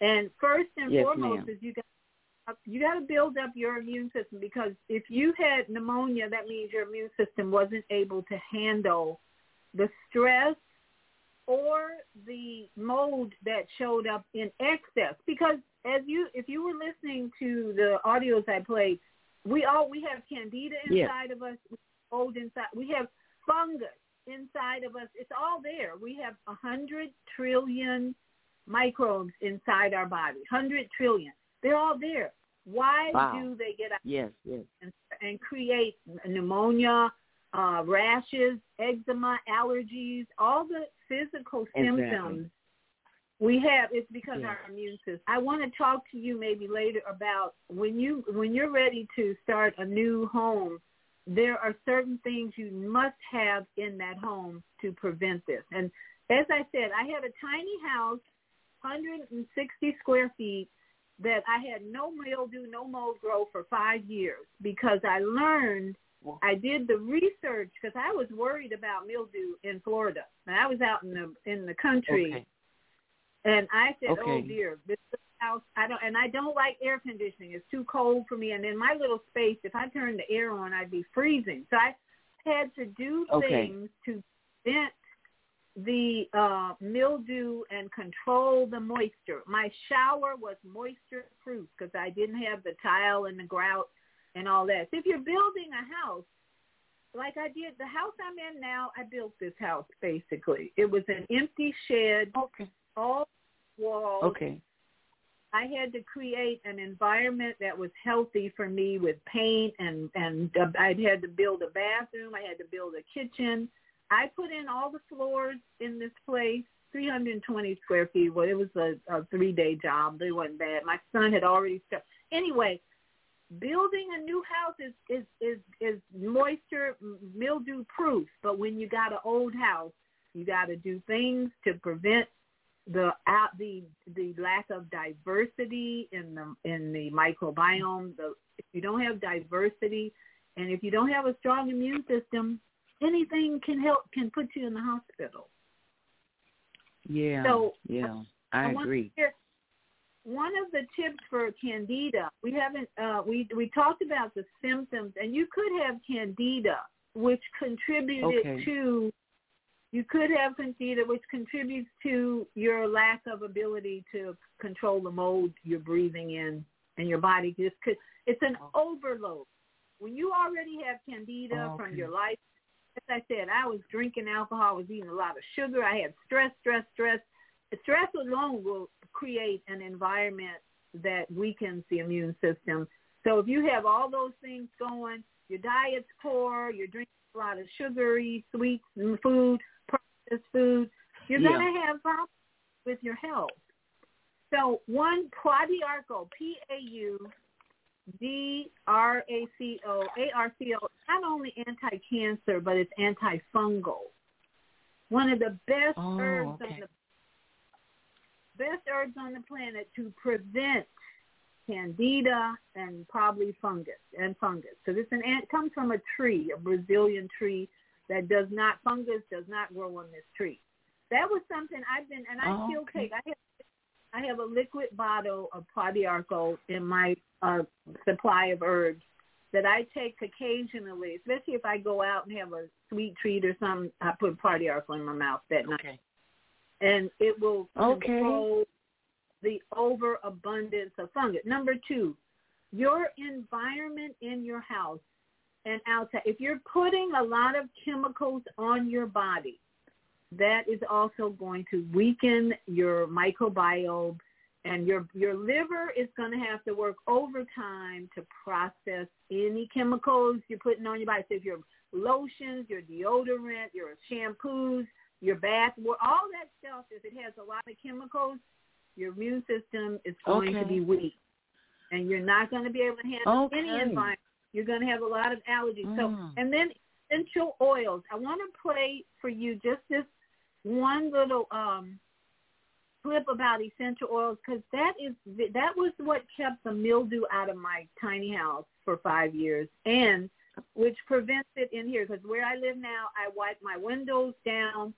and first and Yes, foremost ma'am. is you got you got to build up your immune system because if you had pneumonia, that means your immune system wasn't able to handle the stress or the mold that showed up in excess. Because as you, if you were listening to the audios I played, we all we have candida Yeah. inside of us, mold inside. We have fungus inside of us. It's all there. We have a hundred trillion microbes inside our body. Hundred trillion. They're all there. Why Wow. do they get out? Yes, yes. and, and create pneumonia, uh, rashes, eczema, allergies, all the physical Exactly. symptoms we have it's because Yeah. our immune system. I want to talk to you maybe later about when you when you're ready to start a new home. There are certain things you must have in that home to prevent this. And as I said, I had a tiny house, 160 square feet, that I had no mildew, no mold grow for five years because I learned, I did the research because I was worried about mildew in Florida. And I was out in the in the country, Okay. and I said, "Oh dear, this house, I don't." And I don't like air conditioning; it's too cold for me. And in my little space, if I turned the air on, I'd be freezing. So I had to do Okay. things to prevent the uh, mildew and control the moisture. My shower was moisture proof because I didn't have the tile and the grout and all that. So if you're building a house, like I did, the house I'm in now, I built this house basically. It was an empty shed, Okay. all walls. Okay. I had to create an environment that was healthy for me with paint and and uh, I had to build a bathroom. I had to build a kitchen. I put in all the floors in this place, 320 square feet. Well, it was a, a three day job. It wasn't bad. My son had already started. Anyway, building a new house is is is is moisture mildew proof. But when you got an old house, you got to do things to prevent the out the the lack of diversity in the in the microbiome. The if you don't have diversity, and if you don't have a strong immune system, anything can help can put you in the hospital. Yeah. So, yeah. I, want agree. Hear, one of the tips for candida, we haven't uh, we we talked about the symptoms, and you could have candida, which contributed Okay. to you could have candida, which contributes to your lack of ability to control the mold you're breathing in, and your body just could. It's an overload. When you already have candida from Okay. your life, as I said, I was drinking alcohol, I was eating a lot of sugar, I had stress, stress, stress. Stress alone will create an environment that weakens the immune system. So if you have all those things going, your diet's poor, you're drinking a lot of sugary, sweet food, processed food, you're Yeah. going to have problems with your health. So one Pau d'arco, P-A-U-D-R-A-C-O, A-R-C-O, not only anti-cancer, but it's antifungal. One of the best Oh, herbs okay. on the best herbs on the planet to prevent candida and probably fungus and fungus. Because it's an ant comes from a tree, a Brazilian tree that does not fungus does not grow on this tree. That was something I've been and I Oh, still okay. take. I have I have a liquid bottle of Pau d'arco in my uh, supply of herbs that I take occasionally, especially if I go out and have a sweet treat or something. I put Pau d'arco in my mouth that night Okay. And it will Okay. control the overabundance of fungus. Number two, your environment in your house and outside. If you're putting a lot of chemicals on your body, that is also going to weaken your microbiome and your your liver is going to have to work overtime to process any chemicals you're putting on your body. So if your lotions, your deodorant, your shampoos, your bath, wa- all that stuff, if it has a lot of chemicals, your immune system is going to be weak, and you're not going to be able to handle any environment. You're going to have a lot of allergies. So, Mm. and then essential oils. I want to play for you just this one little um clip about essential oils because that is that was what kept the mildew out of my tiny house for five years and which prevents it in here because where I live now I wipe my windows down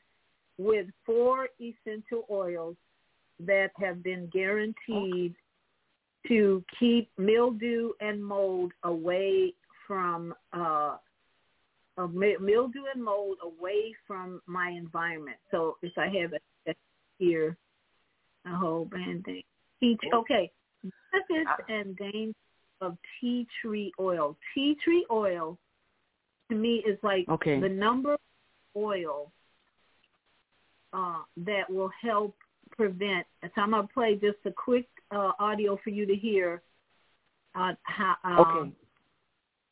with four essential oils that have been guaranteed to keep mildew and mold away from uh of mi- mildew and mold away from my environment. So if I have it here, a whole band thing. Tea, okay, benefits and dangers of tea tree oil. Tea tree oil to me is like Okay. the number of oil uh, that will help prevent. So I'm gonna play just a quick uh, audio for you to hear uh, how, uh, Okay.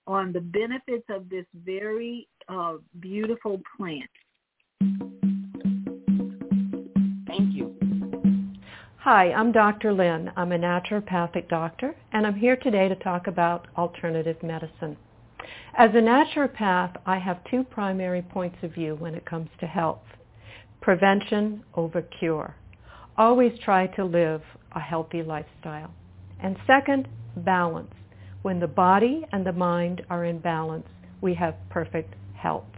on the benefits of this very uh, beautiful plant. Thank you. Hi, I'm Dr. Lynn. I'm a naturopathic doctor, and I'm here today to talk about alternative medicine. As a naturopath, I have two primary points of view when it comes to health. Prevention over cure. Always try to live a healthy lifestyle. And second, balance. When the body and the mind are in balance, we have perfect health.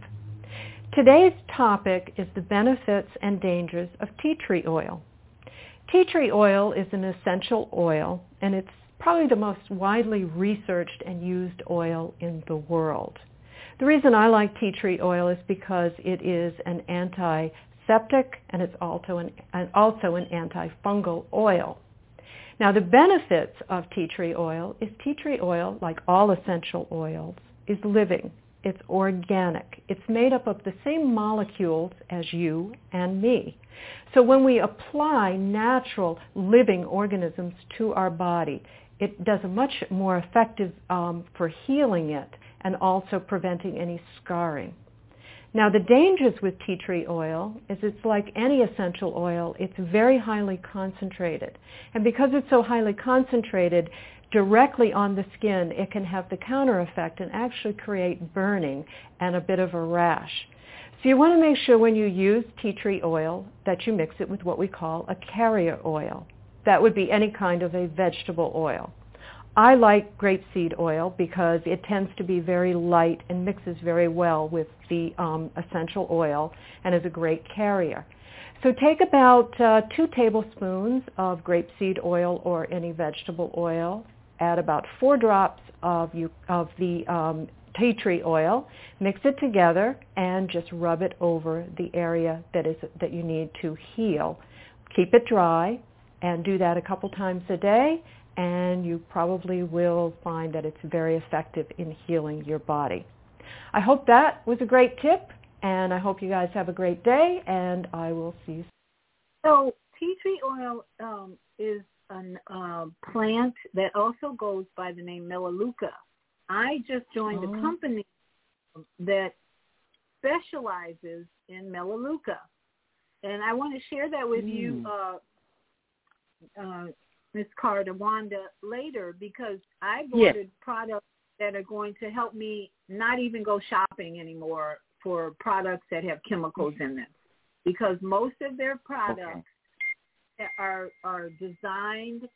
Today's topic is the benefits and dangers of tea tree oil. Tea tree oil is an essential oil, and it's probably the most widely researched and used oil in the world. The reason I like tea tree oil is because it is an antiseptic and it's also an, also an antifungal oil. Now the benefits of tea tree oil is tea tree oil, like all essential oils, is living. It's organic. It's made up of the same molecules as you and me. So when we apply natural living organisms to our body, it does a much more effective um, for healing it and also preventing any scarring. Now the dangers with tea tree oil is it's like any essential oil, it's very highly concentrated. And because it's so highly concentrated directly on the skin, it can have the counter effect and actually create burning and a bit of a rash. So you want to make sure when you use tea tree oil that you mix it with what we call a carrier oil. That would be any kind of a vegetable oil. I like grapeseed oil because it tends to be very light and mixes very well with the um, essential oil and is a great carrier. So take about uh, two tablespoons of grapeseed oil or any vegetable oil. Add about four drops of, you, of the um, tea tree oil. Mix it together and just rub it over the area that is that you need to heal. Keep it dry and do that a couple times a day and you probably will find that it's very effective in healing your body. I hope that was a great tip, and I hope you guys have a great day, and I will see you. soon. So tea tree oil um, is a uh, plant that also goes by the name Melaleuca. I just joined oh. a company that specializes in Melaleuca, and I want to share that with mm. you. Uh, uh, Miss Carter Wanda later because I've ordered yes. products that are going to help me not even go shopping anymore for products that have chemicals in them because most of their products okay. are are designed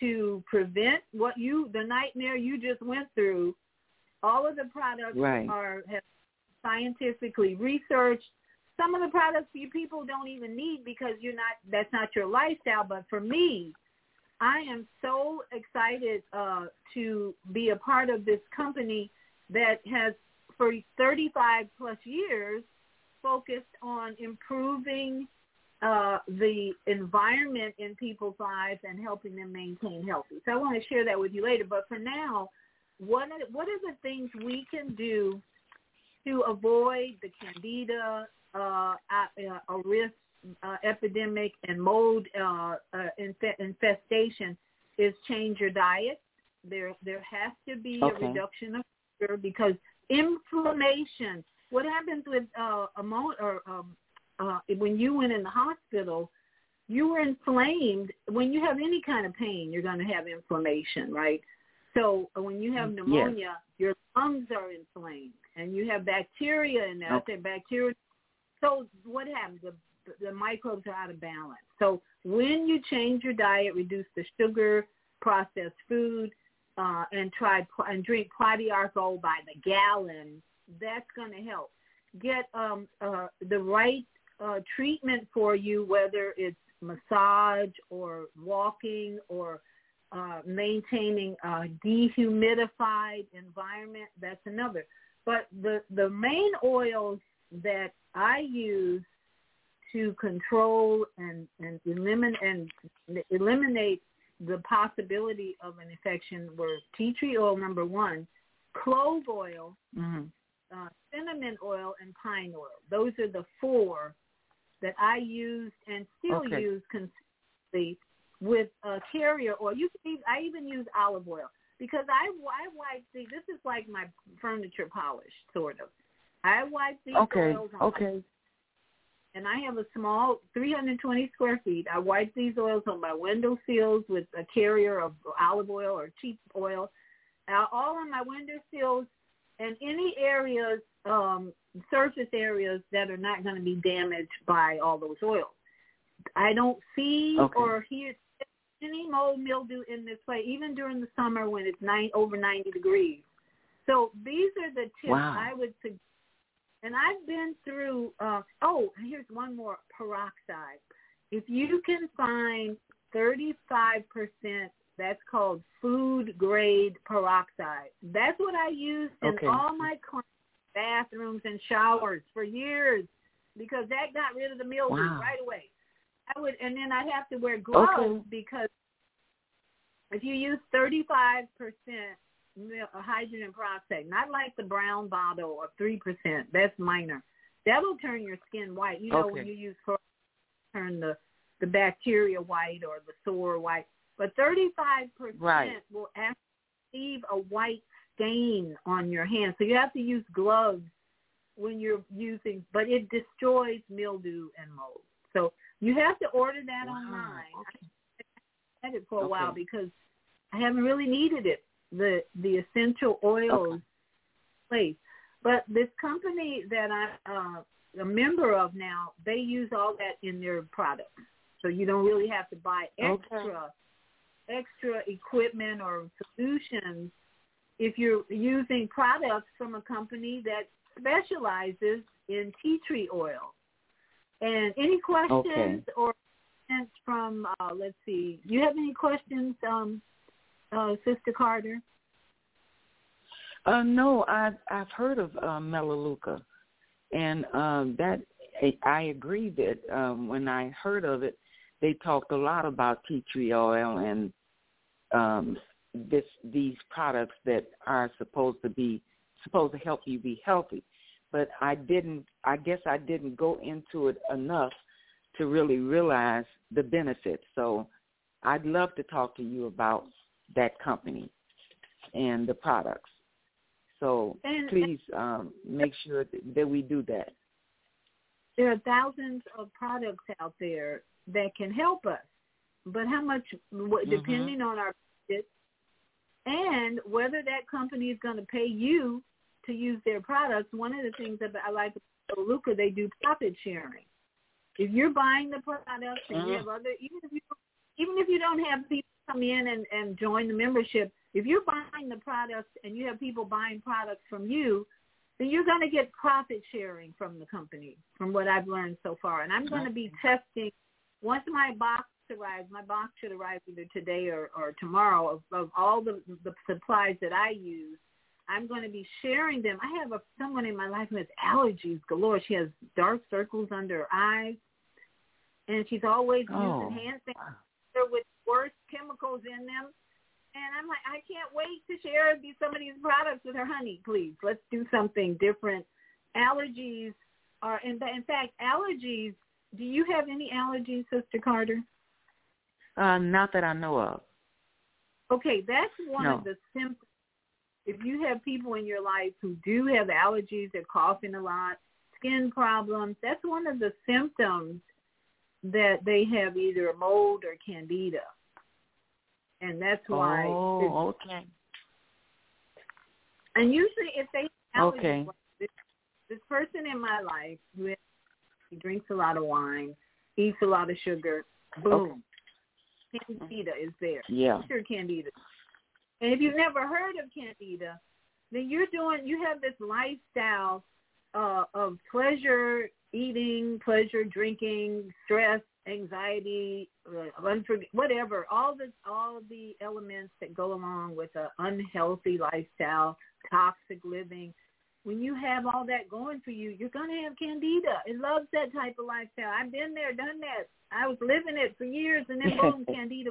to prevent what you the nightmare you just went through all of the products right. are have scientifically researched some of the products you people don't even need because you're not that's not your lifestyle but for me I am so excited uh, to be a part of this company that has, for 35 plus years, focused on improving uh, the environment in people's lives and helping them maintain healthy. So I want to share that with you later. But for now, what are, what are the things we can do to avoid the candida, uh, auris uh, epidemic and mold uh, uh, inf- infestation is change your diet. There, there has to be okay. a reduction of sugar because inflammation. What happens with uh, ammonia, or um, uh, when you went in the hospital? You were inflamed. When you have any kind of pain, you're going to have inflammation, right? So uh, when you have mm, pneumonia, yes. your lungs are inflamed, and you have bacteria in there. Okay. I say bacteria. So what happens? The the microbes are out of balance. So when you change your diet, reduce the sugar, processed food, uh, and try and drink Pau d'arco by the gallon, that's going to help. Get um, uh, the right uh, treatment for you, whether it's massage or walking or uh, maintaining a dehumidified environment. That's another. But the the main oils that I use to control and, and eliminate and eliminate the possibility of an infection were tea tree oil number one, clove oil, mm-hmm. uh, cinnamon oil, and pine oil. Those are the four that I used and still okay. use consistently with uh, carrier oil. You can even, I even use olive oil because I I wipe see this is like my furniture polish sort of. I wipe these okay. oils on okay and I have a small 320 square feet. I wipe these oils on my window sills with a carrier of olive oil or cheap oil, uh, all on my window sills and any areas, um, surface areas that are not going to be damaged by all those oils. I don't see okay. or hear any mold mildew in this place, even during the summer when it's nine over 90 degrees. So these are the tips wow. I would suggest and I've been through, uh, oh, here's one more, peroxide. If you can find 35%, that's called food grade peroxide. That's what I used in all my bathrooms and showers for years because that got rid of the mildew wow. right away. I would, and then I have to wear gloves okay. because if you use 35% hydrogen peroxide, not like the brown bottle of three percent. That's minor. That'll turn your skin white. You know okay. when you use turn the the bacteria white or the sore white. But thirty five percent will actually leave a white stain on your hand. So you have to use gloves when you're using, but it destroys mildew and mold. So you have to order that wow. online. Okay. I had it for a okay. while because I haven't really needed it the the essential oils place. But this company that I'm uh, a member of now, they use all that in their products, so you don't really have to buy extra okay. extra equipment or solutions if you're using products from a company that specializes in tea tree oil. And any questions Okay. or comments from, uh, let's see, do you have any questions, um, uh, Sister Carter? Uh, no, I've I've heard of uh, Melaleuca, and um, that I- I agree that um, when I heard of it, they talked a lot about tea tree oil and um, this these products that are supposed to be supposed to help you be healthy. But I didn't. I guess I didn't go into it enough to really realize the benefits. So I'd love to talk to you about that company and the products. So And- please um, make sure that, we do that. there are thousands of products out there that can help us, but how much, Mhm. depending on our budget and whether that company is going to pay you to use their products. One of the things that I like about Luca, they do profit sharing. If you're buying the products and you Mhm. have other, even if you even if you don't have people come in and, and join the membership, if you're buying the products and you have people buying products from you, then you're going to get profit sharing from the company, from what I've learned so far. And I'm going to be testing once my box arrives. My box should arrive either today or, or tomorrow of, of all the, the supplies that I use. I'm going to be sharing them. I have a, someone in my life who has allergies galore. She has dark circles under her eyes, and she's always Oh. using hand sanitizer with worse chemicals in them. And I'm like, I can't wait to share these, some of these products with her. Honey, please, let's do something different. Allergies are, in, in fact, allergies. Do you have any allergies, Sister Carter? Uh, not that I know of. Okay, that's one No. of the symptoms. If you have people in your life who do have allergies, they're coughing a lot, skin problems, that's one of the symptoms that they have either a mold or candida. And that's why. Oh, okay. And usually if they Okay. this, this person in my life who has, he drinks a lot of wine, eats a lot of sugar, boom, candida is there. Yeah. Sure, candida. And if you've never heard of candida, then you're doing you have this lifestyle uh, of pleasure eating, pleasure drinking, stress, anxiety, uh, unforg- whatever, all the all the elements that go along with an unhealthy lifestyle, toxic living. When you have all that going for you, you're gonna have candida. It loves that type of lifestyle. I've been there, done that. I was living it for years, and then boom, [LAUGHS] candida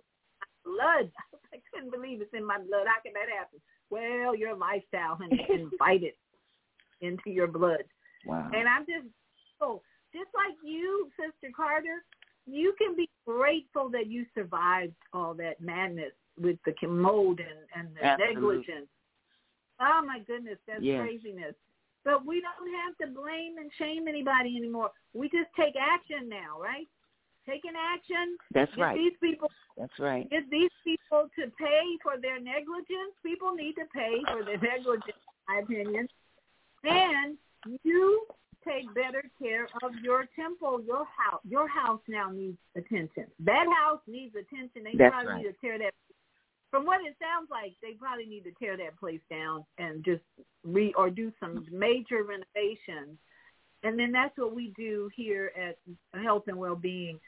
blood. [LAUGHS] I couldn't believe it's in my blood. How can that happen? Well, your lifestyle, honey, [LAUGHS] invite it into your blood. Wow. And I'm just so just like you, Sister Carter, you can be grateful that you survived all that madness with the mold and, and the Absolutely. negligence. Oh my goodness, that's Yes. craziness. But we don't have to blame and shame anybody anymore. We just take action now, right? Taking action. That's get right. These people That's right. get these people to pay for their negligence. People need to pay for their [LAUGHS] negligence, in my opinion. And you take better care of your temple, your house. Your house now needs attention. That house needs attention. They That's probably right. need to tear that. From what it sounds like, they probably need to tear that place down and just re or do some major renovations. And then that's what we do here at Health and Wellbeing.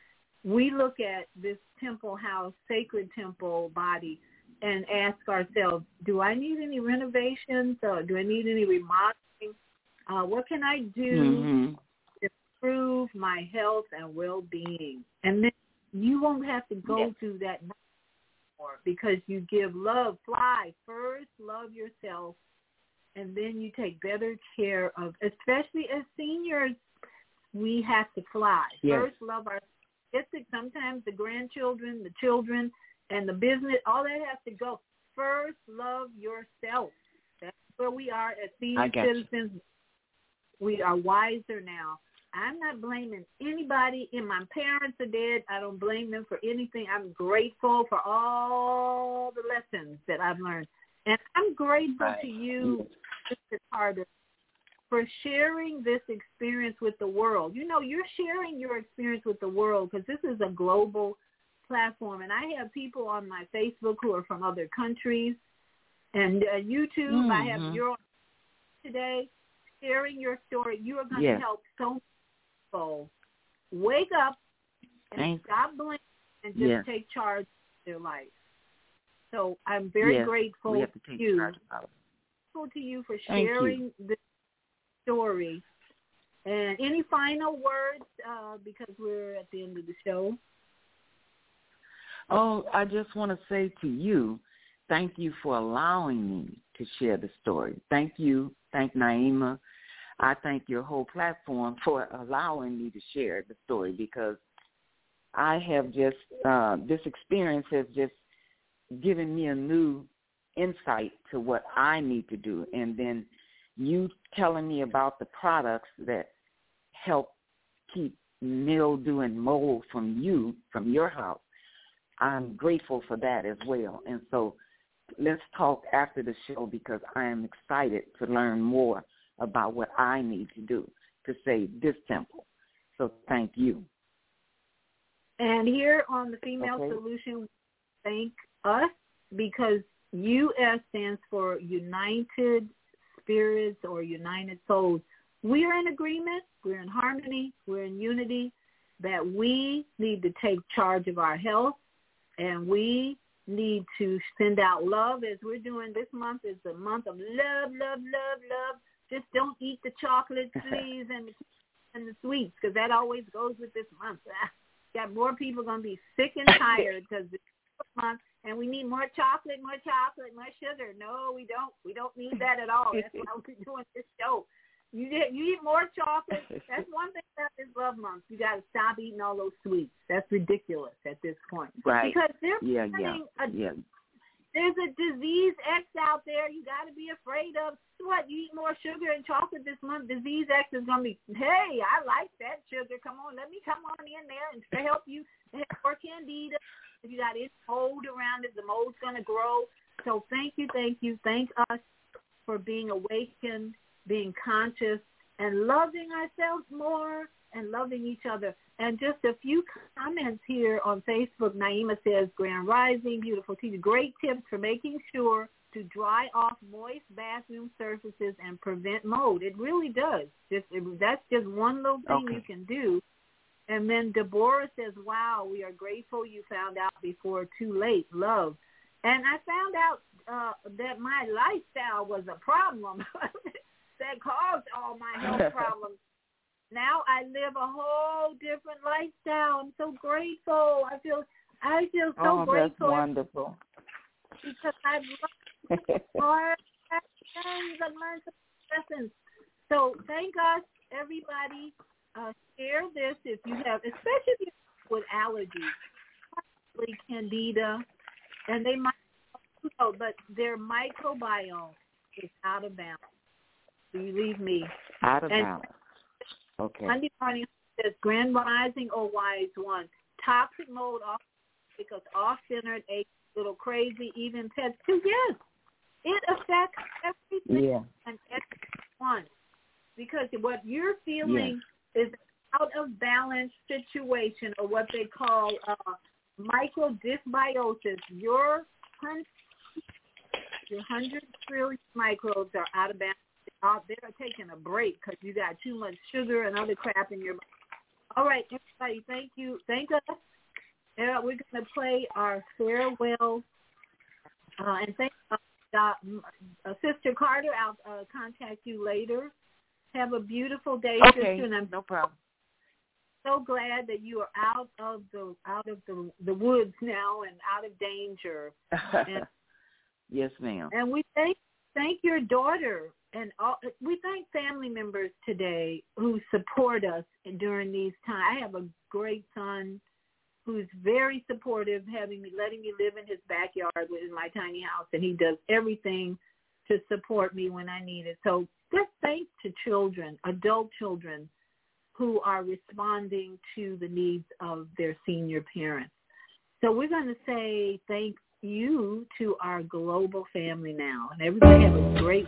We look at this temple house, sacred temple body, and ask ourselves, do I need any renovations? Uh, do I need any remodeling? Uh, what can I do Mhm. to improve my health and well-being? And then you won't have to go Yes. through that anymore because you give love. Fly first, love yourself, and then you take better care of, especially as seniors, we have to fly. Yes. First, love our statistics, sometimes the grandchildren, the children, and the business, all that has to go. First, love yourself. That's where we are as senior got you. We are wiser now. I'm not blaming anybody. And my parents are dead. I don't blame them for anything. I'm grateful for all the lessons that I've learned. And I'm grateful Right. to you, Mr. Carter, for sharing this experience with the world. You know, you're sharing your experience with the world because this is a global platform, and I have people on my Facebook who are from other countries, and uh, YouTube. Mm-hmm. I have mm-hmm. your today sharing your story. You are going yes. to help so many people wake up and Thanks. stop blaming and just yes. take charge of their life. So I'm very yes. grateful to, to you. Grateful to you for sharing you. this story. And any final words uh, because we're at the end of the show? Oh, I just want to say to you, thank you for allowing me to share the story. Thank you. Thank Naima. I thank your whole platform for allowing me to share the story because I have just, uh, this experience has just given me a new insight to what I need to do. And then you telling me about the products that help keep mildew and mold from you, from your house. I'm grateful for that as well. And so let's talk after the show because I am excited to learn more about what I need to do to save this temple. So thank you. And here on the Female okay. Solution, thank us because US stands for United Spirits or United Souls. We are in agreement, we're in harmony, we're in unity that we need to take charge of our health and we need to send out love as we're doing this month is the month of love, love, love, love. Just don't eat the chocolates, [LAUGHS] please, and the, and the sweets because that always goes with this month. [LAUGHS] Got more people going to be sick and [LAUGHS] tired because this month and we need more chocolate, more chocolate, more sugar. No, we don't. We don't need that at all. That's why we're doing this show. You you eat more chocolate. That's one thing about this love month. You got to stop eating all those sweets. That's ridiculous at this point. Right. Because there's yeah, yeah, a, yeah. There's a disease X out there. You got to be afraid of. What you eat more sugar and chocolate this month? Disease X is gonna be. Hey, I like that sugar. Come on, let me come on in there and help you. Or candida. If you got any mold around it, the mold's going to grow. So thank you, thank you, thank us for being awakened, being conscious, and loving ourselves more and loving each other. And just a few comments here on Facebook. Naima says, Grand Rising, beautiful TV. Great tips for making sure to dry off moist bathroom surfaces and prevent mold. It really does. Just it, That's just one little thing okay. you can do and then Deborah says, wow, we are grateful you found out before too late. Love. And I found out uh, that my lifestyle was a problem [LAUGHS] that caused all my health [LAUGHS] problems. Now I live a whole different lifestyle. I'm so grateful. I feel I feel so oh, grateful. That's wonderful. Because I've learned [LAUGHS] hard lessons. I've learned some lessons. So thank us, everybody uh, share this if you have, especially if you with allergies, probably candida, and they might know, but their microbiome is out of balance. Believe me. Out of and balance. Okay. Monday morning says Grand Rising or Wise One. Toxic mold off because off centered, a little crazy, even pets too. Yes. It affects everything yeah. and everyone. Because what you're feeling is out of balance situation or what they call uh, microdysbiosis. Your hundred, your hundred trillion microbes are out of balance. Uh, they're taking a break because you got too much sugar and other crap in your body. All right, everybody, thank you. Thank us. Uh, we're going to play our farewell. Uh, and thank uh, uh, Sister Carter. I'll uh, contact you later. Have a beautiful day, okay, sister. And I'm no problem. So glad that you are out of the out of the the woods now and out of danger. [LAUGHS] And, yes, ma'am. And we thank thank your daughter and all, we thank family members today who support us during these times. I have a great son who's very supportive, having me letting me live in his backyard in my tiny house, and he does everything to support me when I need it. So just thanks to children, adult children, who are responding to the needs of their senior parents. So we're going to say thank you to our global family now. And everybody have a great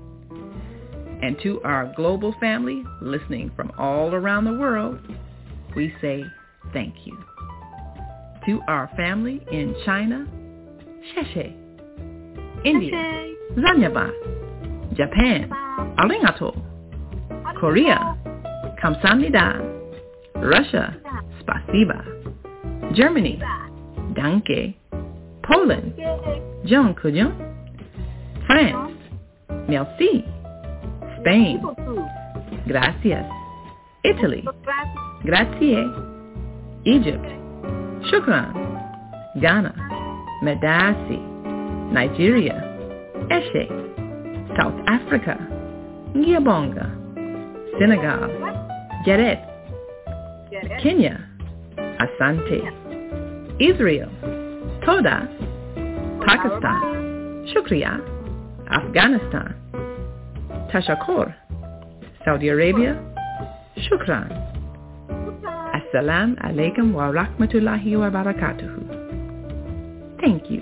And to our global family listening from all around the world, we say thank you. To our family in China, Sheshe. India, Zanyaba. Japan, Arigato. Korea, Kamsamnida. Russia, Spasiba. Germany, Danke. Poland, John France, Merci. Spain. Gracias. Italy. Grazie. Egypt. Shukran. Ghana. Medasi. Nigeria. Eshe. South Africa. Ngiabonga. Senegal. Geret. Kenya. Asante. Israel. Toda. Pakistan. Shukriya. Afghanistan. Tashakor, Saudi Arabia, Shukran. Assalam alaikum wa rahmatullahi wa barakatuhu. Thank you.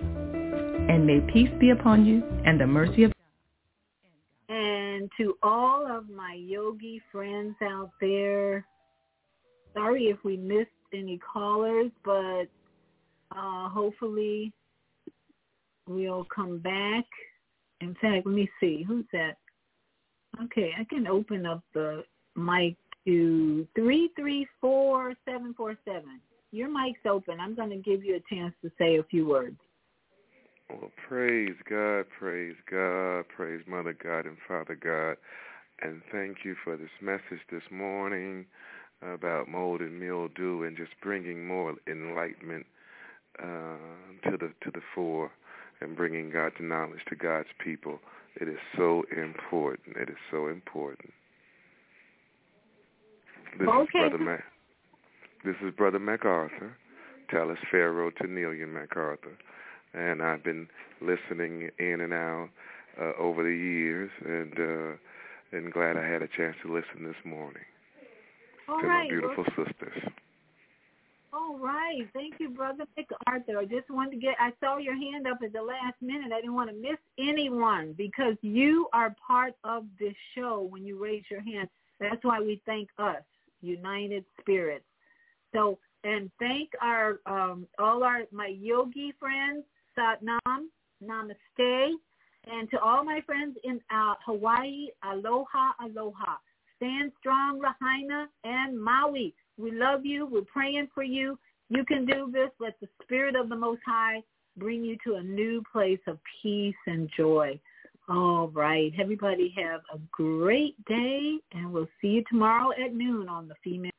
And may peace be upon you and the mercy of God. And to all of my yogi friends out there, sorry if we missed any callers, but uh, hopefully we'll come back. In fact, let me see. Who's that? Okay, I can open up the mic to three three four seven four seven. Your mic's open. I'm going to give you a chance to say a few words. Well, praise God, praise God, praise Mother God and Father God, and thank you for this message this morning about mold and mildew and just bringing more enlightenment uh, to the to the fore and bringing God's knowledge to God's people. It is so important. It is so important. This okay. is Brother Mac. This is Brother MacArthur, Talis Pharaoh to Nelian MacArthur, and I've been listening in and out uh, over the years, and uh, and glad I had a chance to listen this morning All to right. my beautiful well, sisters. All right. Thank you, Brother MacArthur. I just wanted to get, I saw your hand up at the last minute. I didn't want to miss anyone because you are part of this show when you raise your hand. That's why we thank us, United Spirits. So, and thank our, um, all our, my yogi friends, Satnam, Namaste, and to all my friends in uh, Hawaii, Aloha, Aloha. Stand strong, Lahaina, and Maui. We love you. We're praying for you. You can do this. Let the Spirit of the Most High bring you to a new place of peace and joy. All right. Everybody have a great day, and we'll see you tomorrow at noon on the Female